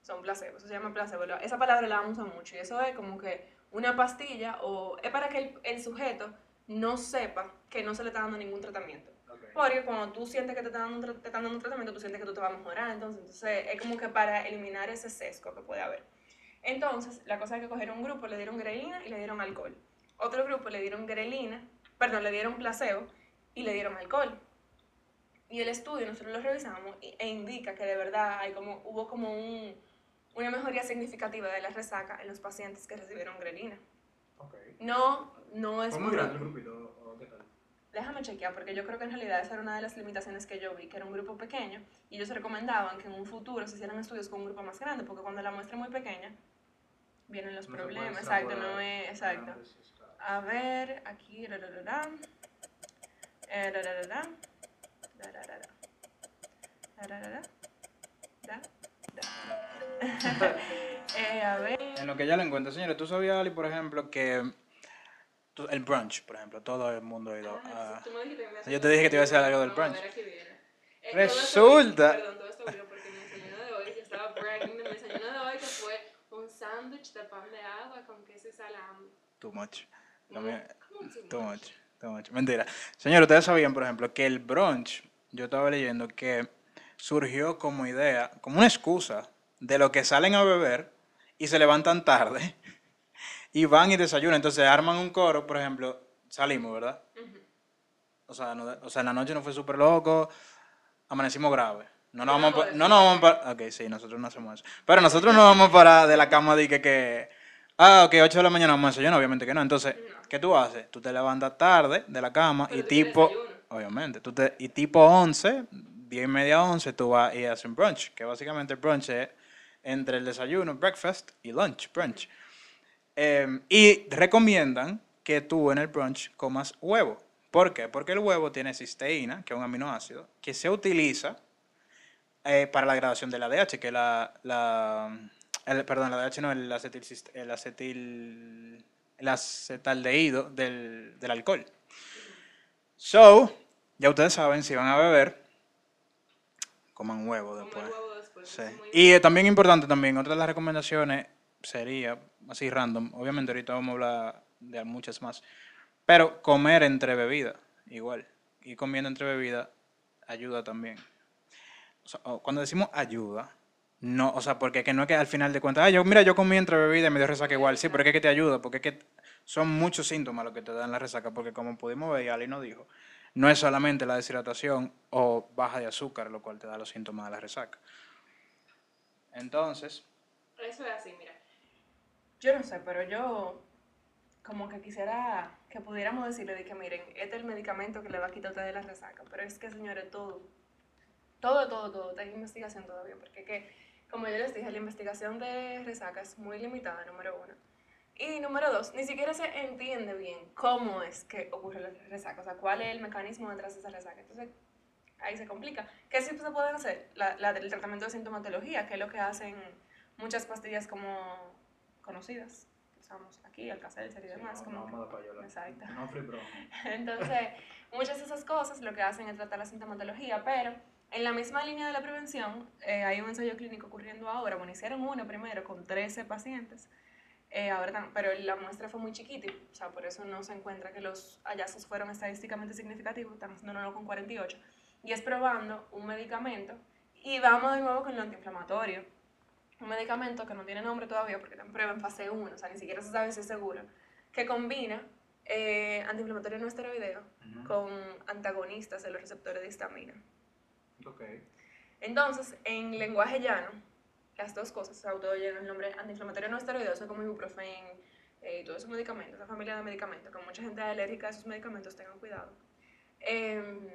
B: son placebos, eso se llama placebo. La- Esa palabra la usan mucho y eso es como que una pastilla o es para que el, el sujeto no sepa que no se le está dando ningún tratamiento. Porque cuando tú sientes que te están dando te están dando un tratamiento, tú sientes que tú te vas a mejorar. Entonces, entonces es como que para eliminar ese sesgo que puede haber. Entonces, la cosa es que cogieron un grupo, le dieron grelina y le dieron alcohol. Otro grupo le dieron grelina, perdón, le dieron placebo y le dieron alcohol. Y el estudio nosotros lo revisamos e indica que de verdad hay como, hubo como un, una mejoría significativa de la resaca en los pacientes que recibieron grelina. No, no es
A: ¿Fue muy grande el grupito o qué tal?
B: déjame chequear, porque yo creo que en realidad esa era una de las limitaciones que yo vi, que era un grupo pequeño, y ellos recomendaban que en un futuro se hicieran estudios con un grupo más grande, porque cuando la muestra es muy pequeña, vienen los
A: No
B: problemas, exacto, no es, exacto. A ver, aquí, ra, ra, ra. Eh. Eh, a ver.
A: En lo que ya le encuentro, señores, ¿tú sabías, Ali, por ejemplo, que tú- el brunch, por ejemplo, todo el mundo ha ido
B: Ah,
A: a...
B: tú me
A: yo te dije que te iba a decir algo del brunch.
B: Eh,
A: Resulta-
B: todo esto- Perdón, todo esto porque mi desayuno de hoy, yo estaba bragging de mi desayuno de hoy, que fue un sándwich de pan de agua con queso y salami.
A: Too much. También-
B: ¿cómo too
A: Too
B: much?
A: much, too much. Mentira. Señores, ustedes sabían, por ejemplo, que el brunch, yo estaba leyendo que surgió como idea, como una excusa de lo que salen a beber y se levantan tarde [laughs] y van y desayunan. Entonces arman un coro, por ejemplo, salimos, ¿verdad? O sea, no- o sea, en la noche no fue súper loco, amanecimos grave. No nos
B: No,
A: vamos, a no nos vamos para... Ok, sí, nosotros no hacemos eso. Pero nosotros no vamos para de la cama de que, que... Ah, ok, 8 de la mañana vamos a desayunar, obviamente que no. Entonces,
B: No.
A: ¿qué tú haces? Tú te levantas tarde de la cama
B: Pero
A: y tipo... Obviamente. Tú te, y tipo 11, 10 y media 11, tú vas y haces un brunch. Que básicamente el brunch es entre el desayuno, breakfast y lunch, brunch. Em, y recomiendan que tú en el brunch comas huevo. ¿Por qué? Porque el huevo tiene cisteína, que es un aminoácido, que se utiliza eh, para la gradación del ADH, que es la, la perdón, el ADH no, el acetil, el acetil, el acetaldehído del, del alcohol. So, ya ustedes saben, si van a beber, coman huevo después. Sí. Y eh, también importante también, otra de las recomendaciones sería, así random, obviamente ahorita vamos a hablar de muchas más, pero comer entre bebida, igual. Y comiendo entre bebida ayuda también. O sea, o cuando decimos ayuda, no, o sea, porque que no es que al final de cuentas, ah, yo, mira, yo comí entre bebida y me dio resaca igual, sí, pero es que te ayuda, porque es que son muchos síntomas los que te dan la resaca, porque como pudimos ver, y Ali nos dijo, no es solamente la deshidratación o baja de azúcar lo cual te da los síntomas de la resaca. Entonces,
B: Eso es así, mira. Yo no sé, pero yo como que quisiera que pudiéramos decirle de que miren, este es el medicamento que le va a quitar a ustedes la resaca. Pero es que, señores, todo, todo, todo, todo, está en investigación todavía. Porque que, como yo les dije, la investigación de resaca es muy limitada, número uno. Y número dos, ni siquiera se entiende bien cómo es que ocurre la resaca, o sea, cuál es el mecanismo detrás de esa resaca. Entonces, ahí se complica. ¿Qué sí se pueden hacer? La, la del tratamiento de sintomatología, que es lo que hacen muchas pastillas como conocidas. que Usamos aquí, Alka-Seltzer y demás. como Exacto.
A: No free bro. [laughs]
B: Entonces, muchas de esas cosas lo que hacen es tratar la sintomatología, pero en la misma línea de la prevención, eh, hay un ensayo clínico ocurriendo ahora. Bueno, hicieron uno primero con 13 pacientes, eh, ahora pero la muestra fue muy chiquita, y, o sea, por eso no se encuentra que los hallazgos fueron estadísticamente significativos, están haciendo uno con 48, y es probando un medicamento, y vamos de nuevo con lo antiinflamatorio. Un medicamento que no tiene nombre todavía porque está en prueba en fase 1, o sea, ni siquiera se sabe si es seguro, que combina eh, antiinflamatorio no esteroideo con antagonistas de los receptores de histamina.
A: Ok.
B: Entonces, en lenguaje llano, las dos cosas, o sea, todo lleva el nombre antiinflamatorio no esteroideo, como ibuprofen, eh, todos esos medicamentos, esa familia de medicamentos, que mucha gente es alérgica a esos medicamentos, tengan cuidado. Em,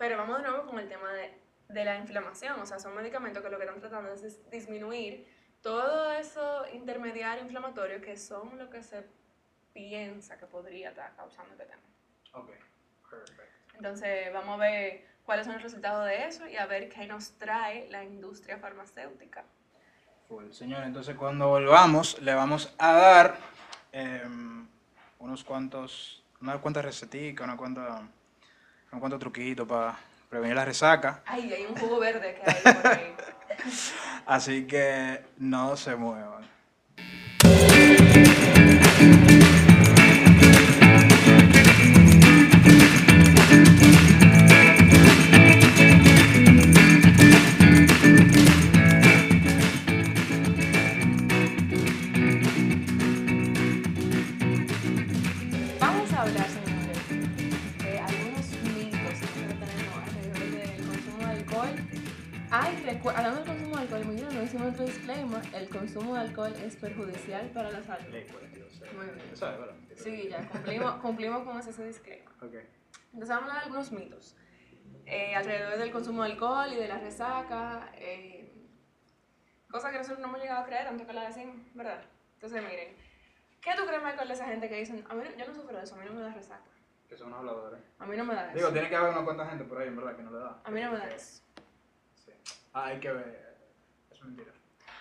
B: pero vamos de nuevo con el tema de, de la inflamación, o sea, son medicamentos que lo que están tratando es dis- disminuir todo eso intermediario inflamatorio que son lo que se piensa que podría estar causando este tema.
A: Ok. Perfecto.
B: Entonces, vamos a ver cuáles son los resultados de eso y a ver qué nos trae la industria farmacéutica.
A: Full. Señor, entonces cuando volvamos le vamos a dar em, unos cuantos, unas cuantas receticas, una cuanta, unos cuantos truquitos para prevenir la resaca.
B: Ay, hay un jugo verde que hay por ahí. [laughs]
A: Así que no se muevan.
B: Otro disclaimer, el consumo de alcohol es perjudicial para la salud. Muy bien. Sí, ya cumplimos, cumplimos con ese disclaimer. Entonces vamos a hablar de algunos mitos eh, alrededor del consumo de alcohol y de la resaca, eh, cosas que nosotros no hemos llegado a creer, tanto que la decimos, ¿verdad? Entonces miren, ¿qué tú crees, Michael, de esa gente que dicen, a mí no- yo no sufro de eso, a mí no me da resaca,
A: Que son habladores.
B: a mí no me da
A: Digo,
B: eso,
A: tiene que haber una cuanta gente por ahí, en verdad, que no le da.
B: a mí no me da eso.
A: Sí. Ah, hay que ver. Es mentira.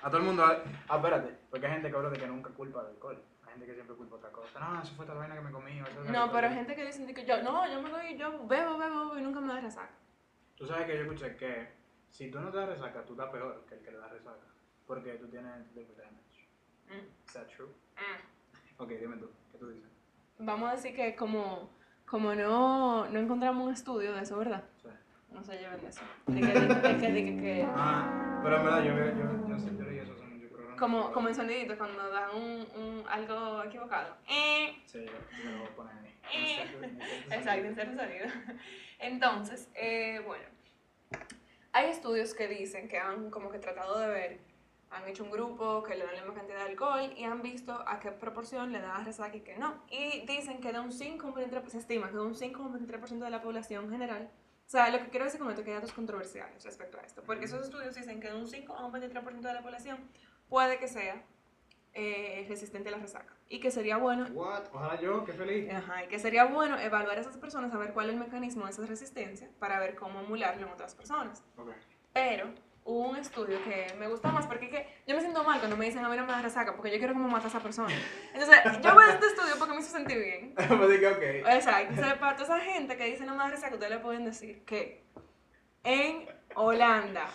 A: A todo el mundo. Ah, espérate. Porque hay gente que habla de que nunca culpa del alcohol. Hay gente que siempre culpa otra cosa. No, eso fue tal vaina que me comí. eso
B: No, pero
A: comí".
B: gente que dicen de que yo, no, yo me doy, yo bebo, bebo, bebo y nunca me da resaca.
A: Tú sabes que yo escuché que si tú no te das resaca, tú estás peor que el que le da resaca. Porque tú tienes liver damage.
B: Mm,
A: ¿Es that true?
B: mm.
A: Ok, dime tú. ¿Qué tú dices?
B: Vamos a decir que como, como no, no encontramos un estudio de eso, ¿verdad?
A: Sí.
B: No se lleven de eso. De que, de que, de que, de que- que-
A: Ah, pero en verdad yo, yo, yo, yo, yo leí eso hace mucho programa.
B: Como, como en soniditos cuando dan un, un, algo equivocado. Eh,
A: Sí, lo poner ahí.
B: Eh. Exacto, inserto sonido. Entonces, eh, bueno, hay estudios que dicen que han como que tratado de ver, han hecho un grupo que le dan la misma cantidad de alcohol y han visto a qué proporción le da resaca y qué no. Y dicen que de un 5 a un 23%, se estima que de un 5 a un 23% de la población general, o sea, lo que quiero decir con esto es que hay datos controversiales respecto a esto, porque esos estudios dicen que de un 5 a un 23% de la población puede que sea eh, resistente a la resaca y que sería bueno
A: What? Ojalá yo, qué feliz.
B: Ajá, y que sería bueno evaluar a esas personas, saber cuál es el mecanismo de esa resistencia para ver cómo emularlo en otras personas.
A: Ok.
B: Pero hubo un estudio que me gusta más porque es que yo me siento mal cuando me dicen a mí no me da resaca porque yo quiero como matar a esa persona. Entonces, [laughs] yo voy a este estudio porque me hizo sentir bien. [laughs]
A: pues dije, ok.
B: Exacto. Entonces, para toda esa gente que dice no me da resaca, ustedes le pueden decir que en Holanda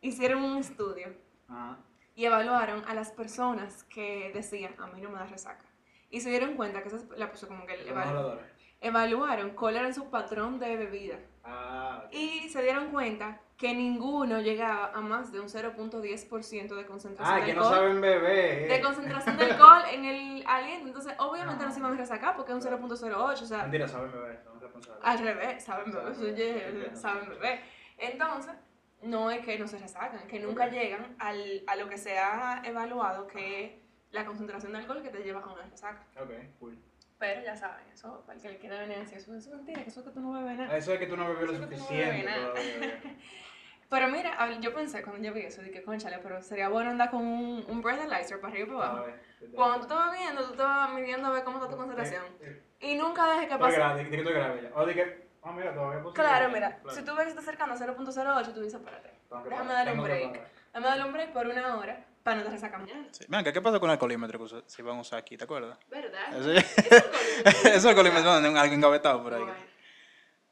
B: hicieron un estudio
A: Ajá.
B: Y evaluaron a las personas que decían a mí no me da resaca. Y se dieron cuenta que esas, la puso como que el
A: Los
B: evalu-
A: habladores.
B: evaluaron cuál era su patrón de bebida
A: Ah, ok.
B: y se dieron cuenta que ninguno llegaba a más de un 0.10% de concentración
A: Ah,
B: de
A: que no
B: alcohol.
A: saben beber.
B: de concentración de alcohol en el aliento. Entonces, obviamente no,
A: No.
B: se iban a resacar porque es un 0.08, o sea,
A: Mentira, saben beber, responsables.
B: al revés, saben beber.
A: saben beber.
B: Entonces, no es que no se resacan, que nunca llegan al, a lo que se ha evaluado que es la concentración de alcohol que te lleva a una resaca.
A: Ok, cool.
B: Pero ya saben, eso, para el que le quiera venir a decir, eso, es mentira, que eso es que tú no bebes nada.
A: Eso es que tú no bebes lo
B: es no
A: suficiente.
B: bebes. [laughs] Pero mira, yo pensé cuando yo vi eso, dije, conchale, pero sería bueno andar con un, un breathalyzer para arriba y para abajo.
A: ver, te- te-
B: Cuando tú estabas viendo, tú estabas midiendo a ver cómo está tu concentración.
A: Eh, eh,
B: Y nunca dejes que
A: Estoy
B: pase.
A: grave, di que estoy grave ya. O di que, ah, mira, todavía posible.
B: Claro, mira,
A: Claro.
B: si tú ves que está acercando a 0.08, tú dices, espérate, déjame darle un break. Déjame darle un break por una hora para no te resacar mañana.
A: Sí. Vean, ¿qué pasa con el alcoholímetro que si van a usar aquí? ¿Te acuerdas?
B: ¿Verdad?
A: Ese-
B: Eso
A: Eso es [laughs] alcoholímetro, donde algo engavetado por ahí.
B: Bueno,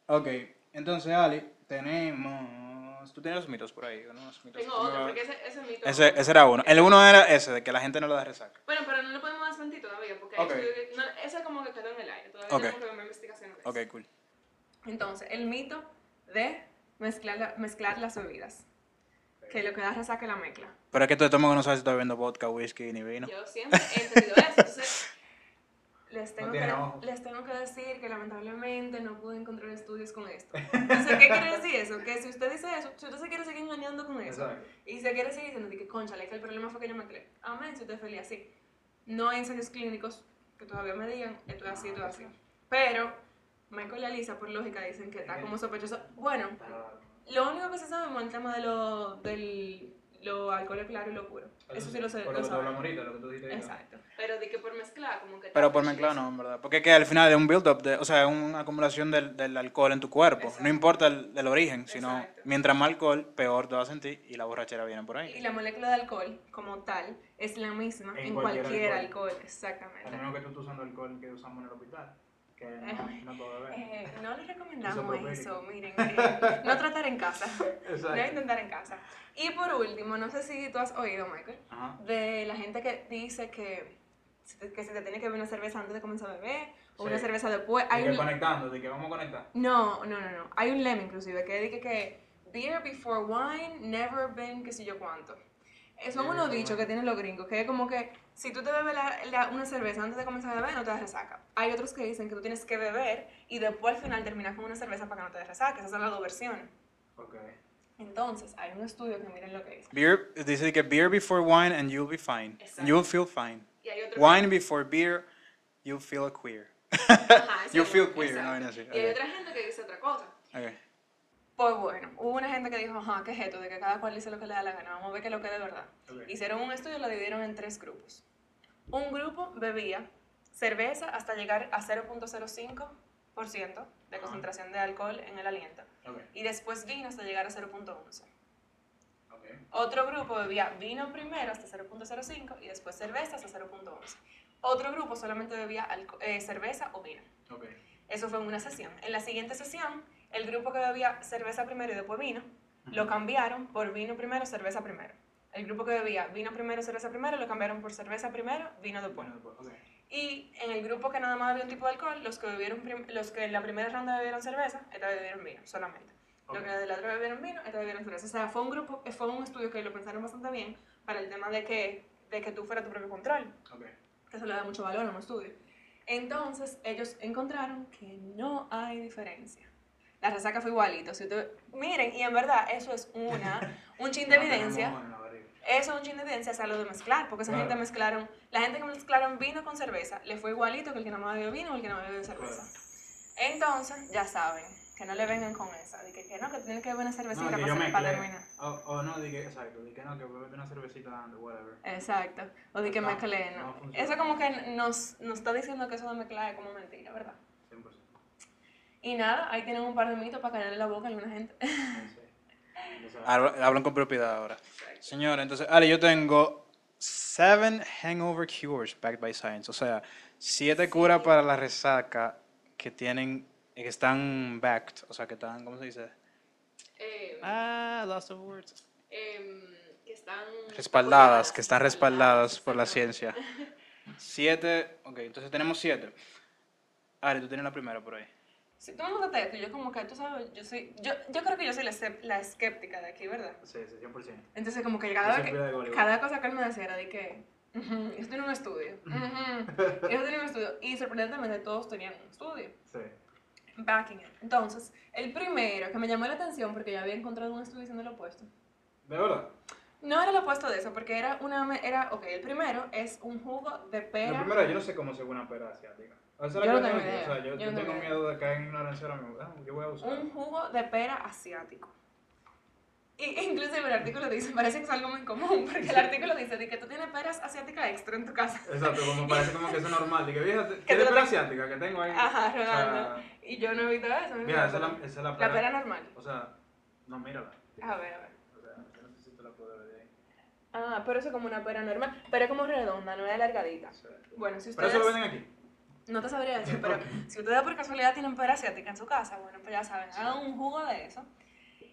A: Ok, entonces, Ali, tenemos. Tú tienes los mitos por ahí, ¿no? Los mitos
B: Tengo otro, porque ese, ese es mito.
A: Ese, ese era uno. El uno era ese, de que la gente no le da resaca.
B: Bueno, pero no lo podemos desmentir todavía, porque hay
A: Ok.
B: estudios que- no, ese como que quedó en el aire. Todavía
A: Ok.
B: tenemos que ver investigaciones eso.
A: Ok, cool.
B: Entonces, el mito de mezclar, la- mezclar las bebidas. Que lo que da resaca es la mezcla.
A: Pero es que tú de tomo que no sabes si estás bebiendo vodka, whisky ni vino.
B: Yo siempre he entendido eso. Entonces, les tengo,
A: tiene
B: que, les tengo que decir que lamentablemente no pude encontrar estudios con esto. Entonces, ¿qué quiere decir eso? Que si usted dice eso, si usted se quiere seguir engañando con eso,
A: Exacto.
B: y se quiere seguir diciendo que, conchale, que el problema fue que yo mezclé. Amén, si usted es feliz así. No hay ensayos clínicos que todavía me digan, esto es así, esto es así. Pero, Michael y Alisa, por lógica, dicen que está como sospechoso. Bueno, lo único que se sabe es el tema de lo, del lo alcohol claro y lo puro. Eso sí lo sé.
A: Por
B: lo
A: lo que tú ahorita, lo que tú dijiste.
B: Exacto. Pero de que por mezclar, como que.
A: Pero por mezclar no, en verdad. Porque es que al final es un build-up, de, o sea, es una acumulación del, del alcohol en tu cuerpo.
B: Exacto.
A: No importa el, el origen, sino
B: Exacto.
A: mientras más alcohol, peor te vas a sentir y la borrachera viene por
B: Y
A: ahí.
B: la molécula de alcohol, como tal, es la misma
A: En
B: en,
A: cualquier
B: cualquier,
A: alcohol.
B: alcohol.
A: A
B: Exactamente.
A: menos que tú estés usando alcohol que usamos en el hospital, que no, no puedo beber.
B: Eh, no les recomendamos
A: Isopropílico.
B: eso, miren. eh, no [laughs] tratar en casa. No
A: Exacto.
B: intentar en casa. Y por último, no sé si tú has oído, Michael,
A: Ajá.
B: de la gente que dice que, que se te tiene que beber una cerveza antes de comenzar a beber o
A: Sí.
B: una cerveza después.
A: De
B: Hay
A: que
B: un,
A: conectando, de que vamos a conectar.
B: no, no, no, no. Hay un lema inclusive que dice que beer before wine, never been qué sé yo cuánto. Eh, Son unos dichos que tienen los gringos, que es como que si tú te bebes la- la- una cerveza antes de comenzar a beber, no te da resaca. Hay otros que dicen que tú tienes que beber y después al final terminar con una cerveza para que no te dé resaca. Esas son las dos versiones.
A: Ok.
B: Entonces, hay un estudio que miren lo que dice.
A: Beer, dice que beer before wine and you'll be fine.
B: Exacto.
A: You'll feel fine.
B: Y hay otro
A: Wine before beer, you'll feel queer.
B: Ajá, [laughs]
A: You
B: exacto,
A: feel queer, no así,
B: Y hay otra gente que dice otra cosa.
A: Ok.
B: Pues bueno, hubo una gente que dijo, ajá, ¿qué es esto? De que cada cual dice lo que le da la gana, vamos a ver qué es lo que es de verdad. Hicieron un estudio y lo dividieron en tres grupos. Un grupo bebía cerveza hasta llegar a 0.05% de concentración de alcohol en el aliento. Y después vino hasta llegar a 0.11.
A: Ok.
B: Otro grupo bebía vino primero hasta 0.05 y después cerveza hasta 0.11. Otro grupo solamente bebía eh, cerveza o vino. Eso fue en una sesión. En la siguiente sesión, el grupo que bebía cerveza primero y después vino, lo cambiaron por vino primero, cerveza primero. El grupo que bebía vino primero, cerveza primero, lo cambiaron por cerveza primero, vino después.
A: Ok.
B: Y en el grupo que nada más bebía un tipo de alcohol, los que, bebieron los que en la primera ronda bebieron cerveza, esta bebieron vino solamente. Los
A: Ok.
B: que de la otra bebieron vino, esta bebieron cerveza. O sea, fue un grupo, fue un estudio que lo pensaron bastante bien para el tema de que, de que tú fueras tu propio control
A: Ok.
B: que eso le da mucho valor a un estudio. Entonces, ellos encontraron que no hay diferencia. La resaca fue igualito. Si usted- miren, y en verdad, eso es una, [laughs] un chin de
A: No
B: evidencia. Eso es un chin de evidencia, es algo de mezclar, porque esa
A: Claro.
B: gente mezclaron, la gente que mezclaron vino con cerveza, le fue igualito que el que nada más bebió vino o el que nada más bebió cerveza.
A: Claro.
B: Entonces, ya saben, que no le vengan con esa, de que, que no, que tienen que beber una cervecita
A: No,
B: para, terminar.
A: O, o no, di que, exacto, di que no, que bebe una cervecita antes, whatever.
B: Exacto, o de que
A: No,
B: mezclen.
A: no
B: No, eso como que nos, nos está diciendo que eso de mezclar es como mentira, ¿verdad?
A: 100%.
B: Y nada, ahí tienen un par de mitos para callarle la boca a alguna gente. [laughs]
A: Sí. Hablan con propiedad ahora. Señora, entonces, Ale, yo tengo seven hangover cures backed by science. O sea, siete curas para la resaca que tienen, eh, que están backed. O sea, que están, ¿cómo se dice?
B: Eh,
A: Ah, lost of words.
B: em, que están
A: Respaldadas, que están respaldadas por la ciencia. Siete, ok, entonces tenemos siete. Ale, tú tienes la primera por ahí.
B: Si tú me contaste esto, yo como que, tú sabes, yo soy, yo, yo creo que yo soy la, la escéptica de aquí, ¿verdad?
A: Sí, sí, 100%.
B: Entonces como que cada, vez que, cada cosa que él me decía era de que, "Ujú, esto tiene un estudio, ujú, [laughs] esto tiene un estudio, y sorprendentemente todos tenían un estudio.
A: Sí.
B: Backing it. Entonces, el primero que me llamó la atención porque yo había encontrado un estudio diciendo lo opuesto.
A: ¿De verdad?
B: No era lo opuesto de eso, porque era una. Era, ok, el primero es un jugo de pera.
A: Lo primero, yo no sé cómo se ve una pera asiática. O sea,
B: Yo no tengo idea,
A: O sea, yo,
B: yo
A: yo tengo miedo de caer en ignorancia ahora mismo. Ah, yo voy a usar.
B: Un jugo de pera asiático. Y [laughs] inclusive el artículo dice, parece que es algo muy común, porque el artículo dice de que tú tienes peras asiáticas extra en tu casa.
A: Exacto, como [laughs] parece como que eso es normal. Digo, fíjate,
B: Que
A: ¿qué
B: te
A: de
B: lo
A: pera asiática que tengo ahí?
B: Ajá,
A: O sea.
B: Y yo no he visto eso.
A: Mira, esa es la, esa es la
B: La
A: pera.
B: pera normal.
A: O sea, no, mírala.
B: A ver, a ver.
A: O sea, yo no sé si tú la ver ahí.
B: Ah, pero eso es como una pera normal, pero es como redonda, no es alargadita.
A: Sea,
B: Bueno, si
A: ¿Pero
B: ustedes...
A: eso lo venden aquí?
B: No te sabría decir, [laughs] pero si ustedes por casualidad tienen pera asiática en su casa, bueno, pues ya saben, hagan un jugo de eso.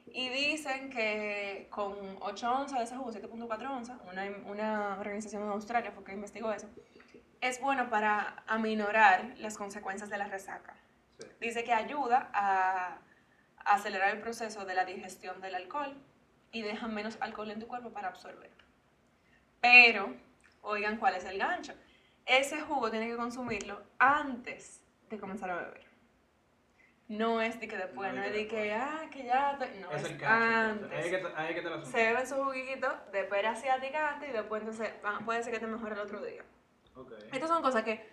B: Y dicen que con 8 onzas de ese jugo, 7.4 onzas, una, una organización en Australia fue que investigó eso, es bueno para aminorar las consecuencias de la resaca.
A: Sí.
B: Dice que ayuda a, a acelerar el proceso de la digestión del alcohol y deja menos alcohol en tu cuerpo para absorber. Pero, oigan cuál es el gancho. Ese jugo tiene que consumirlo antes de comenzar a beber. No es de que después,
A: No
B: no, es de que, ah, que ya, no,
A: es
B: es,
A: el
B: antes.
A: Ahí que te- ahí que te la
B: Se beben su juguito de pera asiática antes y después entonces ah, puede ser que te mejore el otro día.
A: Ok.
B: Estas son cosas que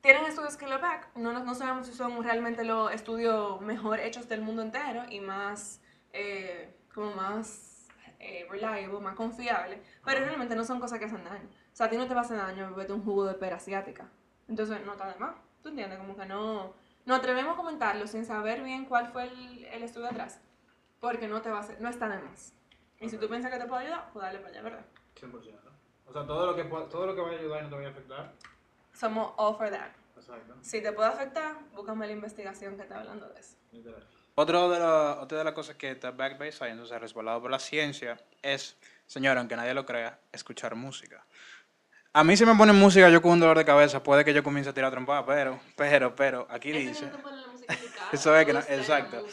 B: tienen estudios que lo back, no, no, no sabemos si son realmente los estudios mejor hechos del mundo entero y más, eh, como más eh, reliable, más confiable, pero realmente no son cosas que hacen daño. O sea, a ti no te va a hacer daño beberte un jugo de pera asiática. Entonces, no está de más. ¿Tú entiendes? Como que no... Nos atrevemos a comentarlo sin saber bien cuál fue el, el estudio atrás, porque no te va a hacer, no está de más. Y si tú piensas que te puede ayudar, pues dale para allá, ¿verdad?
A: 100%. O sea, todo lo que, todo lo que vaya a ayudar y no te vaya a afectar.
B: Somos all for that.
A: Exacto.
B: Si te puede afectar, búscame la investigación que está hablando de eso.
A: Literal. Otro de la- otra de las cosas que está backed by science, o sea, respaldado por la ciencia, es, señora, aunque nadie lo crea, escuchar música. A mí si me ponen música yo con un dolor de cabeza, puede que yo comience a tirar trompada, pero, pero, pero, aquí dice... [laughs] Eso es que no- exacto.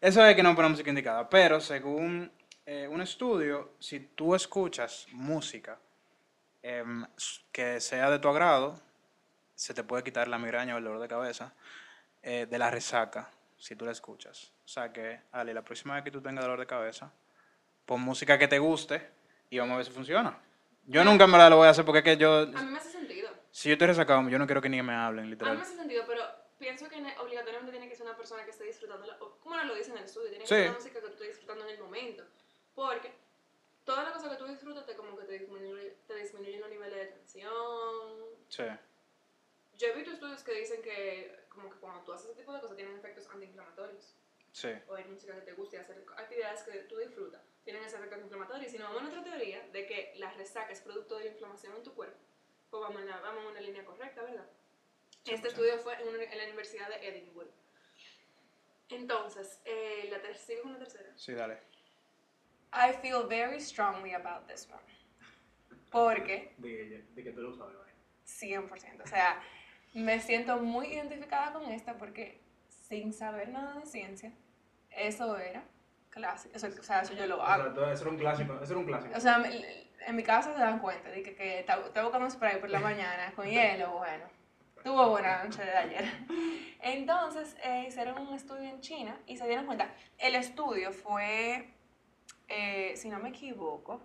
A: Eso es que no poner música indicada, pero según eh, un estudio, si tú escuchas música em, que sea de tu agrado, se te puede quitar la migraña o el dolor de cabeza eh, de la resaca, si tú la escuchas. O sea que, Ale, la próxima vez que tú tengas dolor de cabeza, pon música que te guste y vamos a ver si funciona. Yo nunca en verdad lo voy a hacer porque es que yo...
B: A mí me hace sentido.
A: Si yo estoy resacado, yo no quiero que ni me hablen,
B: A mí
A: literal.
B: me hace sentido, pero pienso que obligatoriamente tiene que ser una persona que esté disfrutando, la- o como nos lo dice en el estudio, tiene que
A: Sí.
B: ser una música que tú estés disfrutando en el momento. Porque toda la cosa que tú disfrutas te, como que te disminuye, te disminuyen los niveles de tensión.
A: Sí.
B: Yo he visto estudios que dicen que como que cuando tú haces ese tipo de cosas tienen efectos antiinflamatorios.
A: Sí.
B: O hay música que te guste y hacer actividades que tú disfrutas tienen ese efecto antiinflamatorio. Y si no vamos a nuestra teoría de que la resaca es producto de la inflamación en tu cuerpo, pues vamos en, la, vamos en una línea correcta, ¿verdad? Este
A: 100%.
B: estudio fue en, una- en la Universidad de Edinburgh. Entonces, eh, la ter- sigo con la tercera.
A: Sí, dale.
B: I feel very strongly about this one. Porque
A: De, que tú lo sabes,
B: 100%. O sea, me siento muy identificada con esta porque sin saber nada de ciencia, eso era clásico. Eso, o sea, eso yo lo hago.
A: eso era un clásico. Eso era un clásico.
B: O sea, en mi casa se dan cuenta de que, que buscando spray por la mañana con hielo, bueno. Tuvo buena noche de ayer. Entonces, eh, hicieron un estudio en China y se dieron cuenta. El estudio fue, eh, si no me equivoco,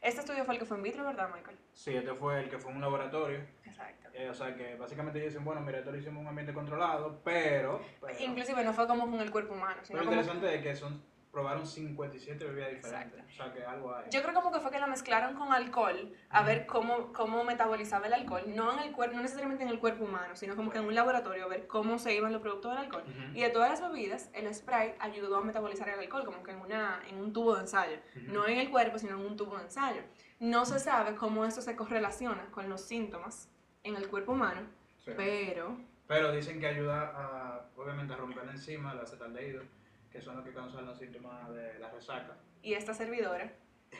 B: este estudio fue el que fue in vitro, ¿verdad, Michael?
A: Sí, este fue el que fue en un laboratorio.
B: Exacto.
A: Eh, o sea que básicamente ellos dicen, bueno, mira, esto lo hicimos en un ambiente controlado, pero... pero
B: Inclusive no fue como con el cuerpo humano, sino
A: pero lo
B: como...
A: interesante es que son probaron 57 bebidas diferentes. O sea que algo hay.
B: Yo creo como que fue que la mezclaron con alcohol a ver cómo, cómo metabolizaba el alcohol, no en el cuerpo, no necesariamente en el cuerpo humano, sino como que en un laboratorio a ver cómo se iban los productos del alcohol.
A: Ujú.
B: Y de todas las bebidas, el spray ayudó a metabolizar el alcohol, como que en, una, en un tubo de ensayo.
A: Ujú.
B: No en el cuerpo, sino en un tubo de ensayo. No se sabe cómo esto se correlaciona con los síntomas en el cuerpo humano,
A: Sí.
B: pero
A: Pero dicen que ayuda a, obviamente, a romper la enzima, el acetaldehído, que son los que causan los síntomas de la resaca.
B: y esta servidora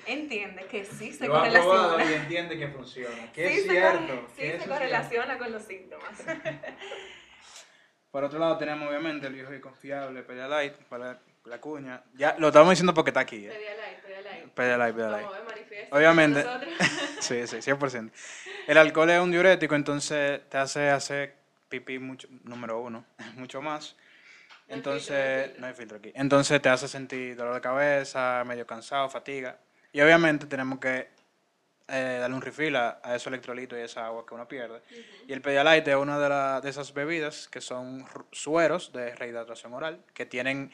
B: entiende que sí se
A: Lo
B: correlaciona.
A: y entiende que funciona. Que
B: Sí,
A: es cierto.
B: corre- sí se correlaciona con los síntomas. [laughs]
A: Por otro lado tenemos obviamente el viejo y confiable Pedialyte para la cuña. Ya lo estamos diciendo porque está aquí. ¿eh?
B: Pedialyte, Pedialyte.
A: Pedialyte, Pedialyte. Obviamente. [laughs] Sí, sí, 100%. El alcohol es un diurético, entonces te hace hacer pipí mucho, número uno, [laughs] mucho más. Entonces, no hay filtro aquí. Entonces te hace sentir dolor de cabeza, medio cansado, fatiga. Y obviamente tenemos que eh, darle un refill a, a esos electrolitos y esa agua que uno pierde. Y el Pedialyte es una de, la- de esas bebidas que son sueros de rehidratación oral, que tienen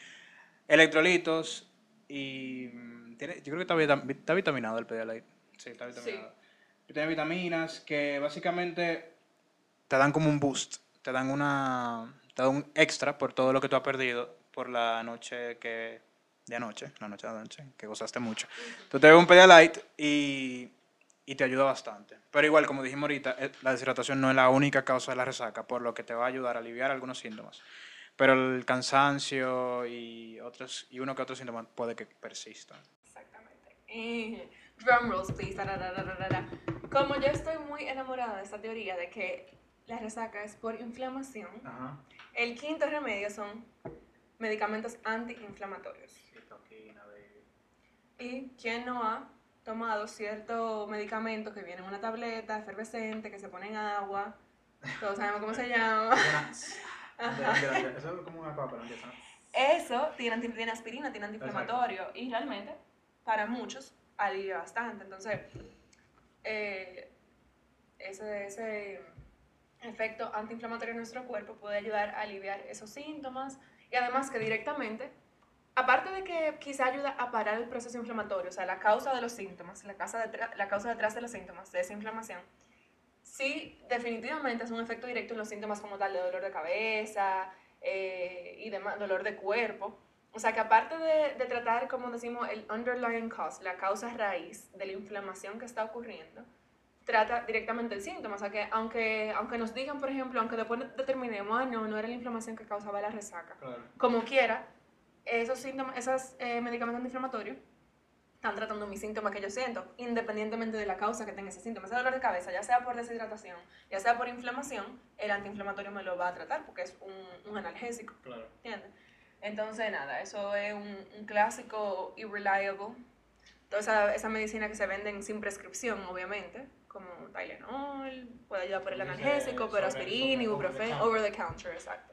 A: electrolitos y... mm, Tiene, yo creo que está, vita- está vitaminado el Pedialyte. Sí, está vitaminado. Tiene vitaminas que básicamente te dan como un boost, te dan una... Te dan un extra por todo lo que tú has perdido por la noche que... De anoche, la noche de anoche, que gozaste mucho. Tú te bebes un Pedialyte y, y te ayuda bastante. Pero igual, como dijimos ahorita, eh, la deshidratación no es la única causa de la resaca, por lo que te va a ayudar a aliviar algunos síntomas. Pero el cansancio y otros y uno que otro síntoma puede que persistan.
B: Exactamente. Eh, drum rolls, please. Como yo estoy muy enamorada de esta teoría de que la resaca es por inflamación,
A: Ajá.
B: el quinto remedio son medicamentos antiinflamatorios. ¿Y quién no ha tomado cierto medicamento que viene en una tableta efervescente, que se pone en agua? Todos sabemos cómo se [laughs] llama.
A: Eso es como una no.
B: Eso tiene, aspirina, tiene antiinflamatorio y realmente para muchos alivia bastante. Entonces, eh, ese, ese efecto antiinflamatorio en nuestro cuerpo puede ayudar a aliviar esos síntomas y además que directamente, aparte de que quizá ayuda a parar el proceso inflamatorio, o sea, la causa de los síntomas, la causa, la causa detrás de los síntomas, de esa inflamación, sí definitivamente es un efecto directo en los síntomas como tal de dolor de cabeza eh, y demás, dolor de cuerpo. O sea que aparte de, de tratar, como decimos, el underlying cause, la causa raíz de la inflamación que está ocurriendo, trata directamente el síntoma. O sea que aunque, aunque nos digan, por ejemplo, aunque después determinemos, ah, no, no era la inflamación que causaba la resaca,
A: Claro.
B: como quiera, esos síntomas, esos eh, medicamentos antiinflamatorios están tratando mis síntomas que yo siento, independientemente de la causa que tenga ese síntoma. Ese dolor de cabeza, ya sea por deshidratación, ya sea por inflamación, el antiinflamatorio me lo va a tratar porque es un, un analgésico,
A: Claro.
B: ¿entiendes? Entonces, nada, eso es un, un clásico irreliable. Toda esa, esa medicina que se venden sin prescripción, obviamente, como Tylenol, puede ayudar por el analgésico, pero aspirina, ibuprofeno,
A: over the
B: counter, exacto.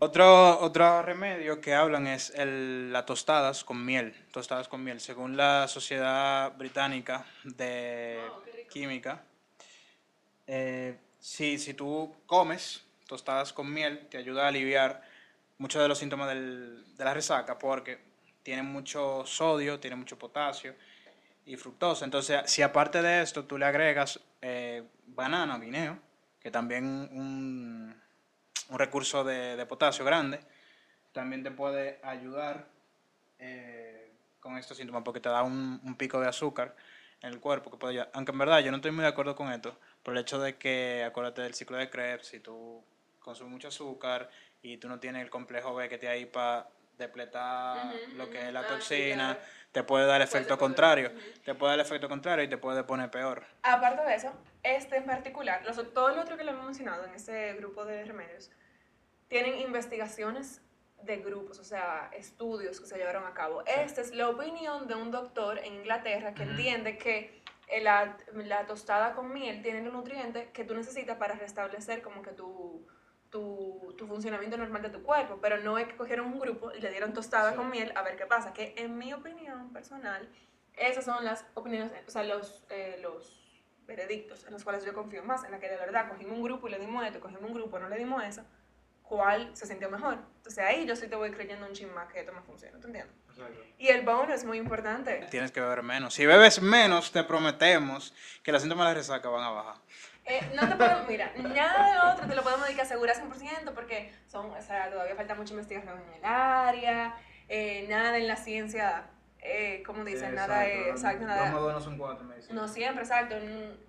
A: Otro, otro remedio que hablan es el, las tostadas con miel. Tostadas con miel. Según la Sociedad Británica de. Química, eh, si, si tú comes tostadas con miel, te ayuda a aliviar muchos de los síntomas del- de la resaca porque tiene mucho sodio, tiene mucho potasio y fructosa. Entonces, si aparte de esto tú le agregas eh, banana, guineo, que también un, un recurso de, de potasio grande, también te puede ayudar eh, con estos síntomas porque te da un, un pico de azúcar en el cuerpo. Que puede ayudar. Aunque en verdad yo no estoy muy de acuerdo con esto, por el hecho de que, acuérdate del ciclo de Krebs, si tú consumes mucho azúcar y tú no tienes el complejo B que te ahí para depletar lo que es la
B: Ah, sí,
A: toxina,
B: claro.
A: te puede dar
B: Puede
A: efecto contrario. Te puede dar efecto contrario y te puede poner peor.
B: Aparte de eso, este en particular, los, todo lo otro que le hemos mencionado en este grupo de remedios, tienen investigaciones de grupos, o sea, estudios que se llevaron a cabo. Esta es la opinión de un doctor en Inglaterra que
A: Ujú.
B: entiende que la, la tostada con miel tiene los nutrientes que tú necesitas para restablecer como que tu, tu, tu funcionamiento normal de tu cuerpo, pero no es que cogieron un grupo y le dieron tostada
A: Sí.
B: con miel a ver qué pasa, que en mi opinión personal, esas son las opiniones, o sea, los, eh, los veredictos en los cuales yo confío más, en la que de verdad cogimos un grupo y le dimos esto, cogimos un grupo y no le dimos eso, cuál se sintió mejor. Entonces ahí yo sí te voy creyendo un chin más que esto me funciona, ¿te entiendes? Y el bono es muy importante.
A: Tienes que beber menos. Si bebes menos, te prometemos que los síntomas de resaca van a bajar.
B: Eh, no te podemos, mira, nada de lo otro te lo podemos decir que asegurar 100% porque son, o sea, todavía falta mucha investigación en el área, eh, nada en la ciencia, eh, como dicen, nada es exacto, nada.
A: Dos no son cuatro, me dicen.
B: No siempre, exacto.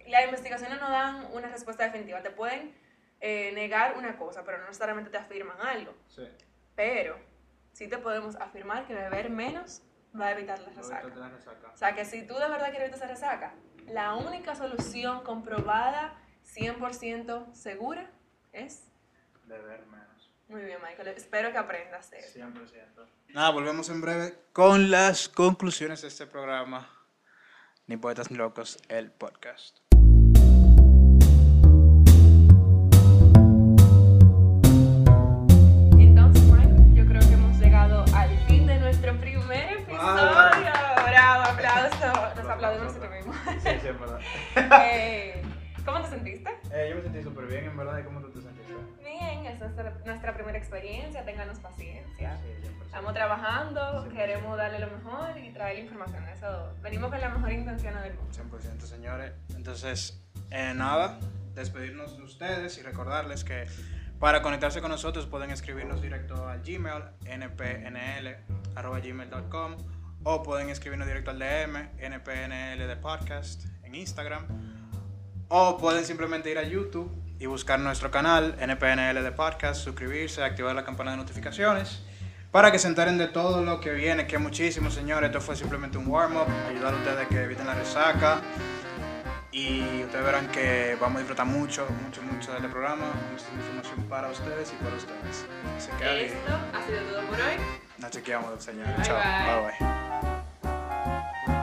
B: Las investigaciones no dan una respuesta definitiva. Te pueden eh, negar una cosa, pero no necesariamente te afirman algo.
A: Sí.
B: Pero sí te podemos afirmar que beber menos va a evitar la resaca.
A: Da resaca.
B: O sea, que si tú de verdad quieres evitar esa resaca, la única solución comprobada, 100% segura, es...
A: Beber menos.
B: Muy bien, Michael. Espero que aprendas de eso.
A: 100%. Nada, volvemos en breve con las conclusiones de este programa. Ni poetas ni locos, el podcast.
B: Trabajando,
A: Sí.
B: queremos darle lo mejor y traer la información. Eso, venimos con la mejor intención del mundo.
A: 100% señores. Entonces, eh, nada, despedirnos de ustedes y recordarles que para conectarse con nosotros pueden escribirnos directo al Gmail, npnl.gmail.com o pueden escribirnos directo al DM, npnl de podcast en Instagram o pueden simplemente ir a YouTube y buscar nuestro canal NPNL de podcast, suscribirse, activar la campana de notificaciones para que se enteren de todo lo que viene, que muchísimo, señores. Esto fue simplemente un warm-up, ayudar a ustedes a que eviten la resaca. Y ustedes verán que vamos a disfrutar mucho, mucho, mucho del programa. Mucha información para ustedes y para ustedes. Así que
B: Esto ha sido todo por hoy.
A: nos chequeamos, señores.
B: Bye,
A: Chao.
B: bye.
A: bye. bye.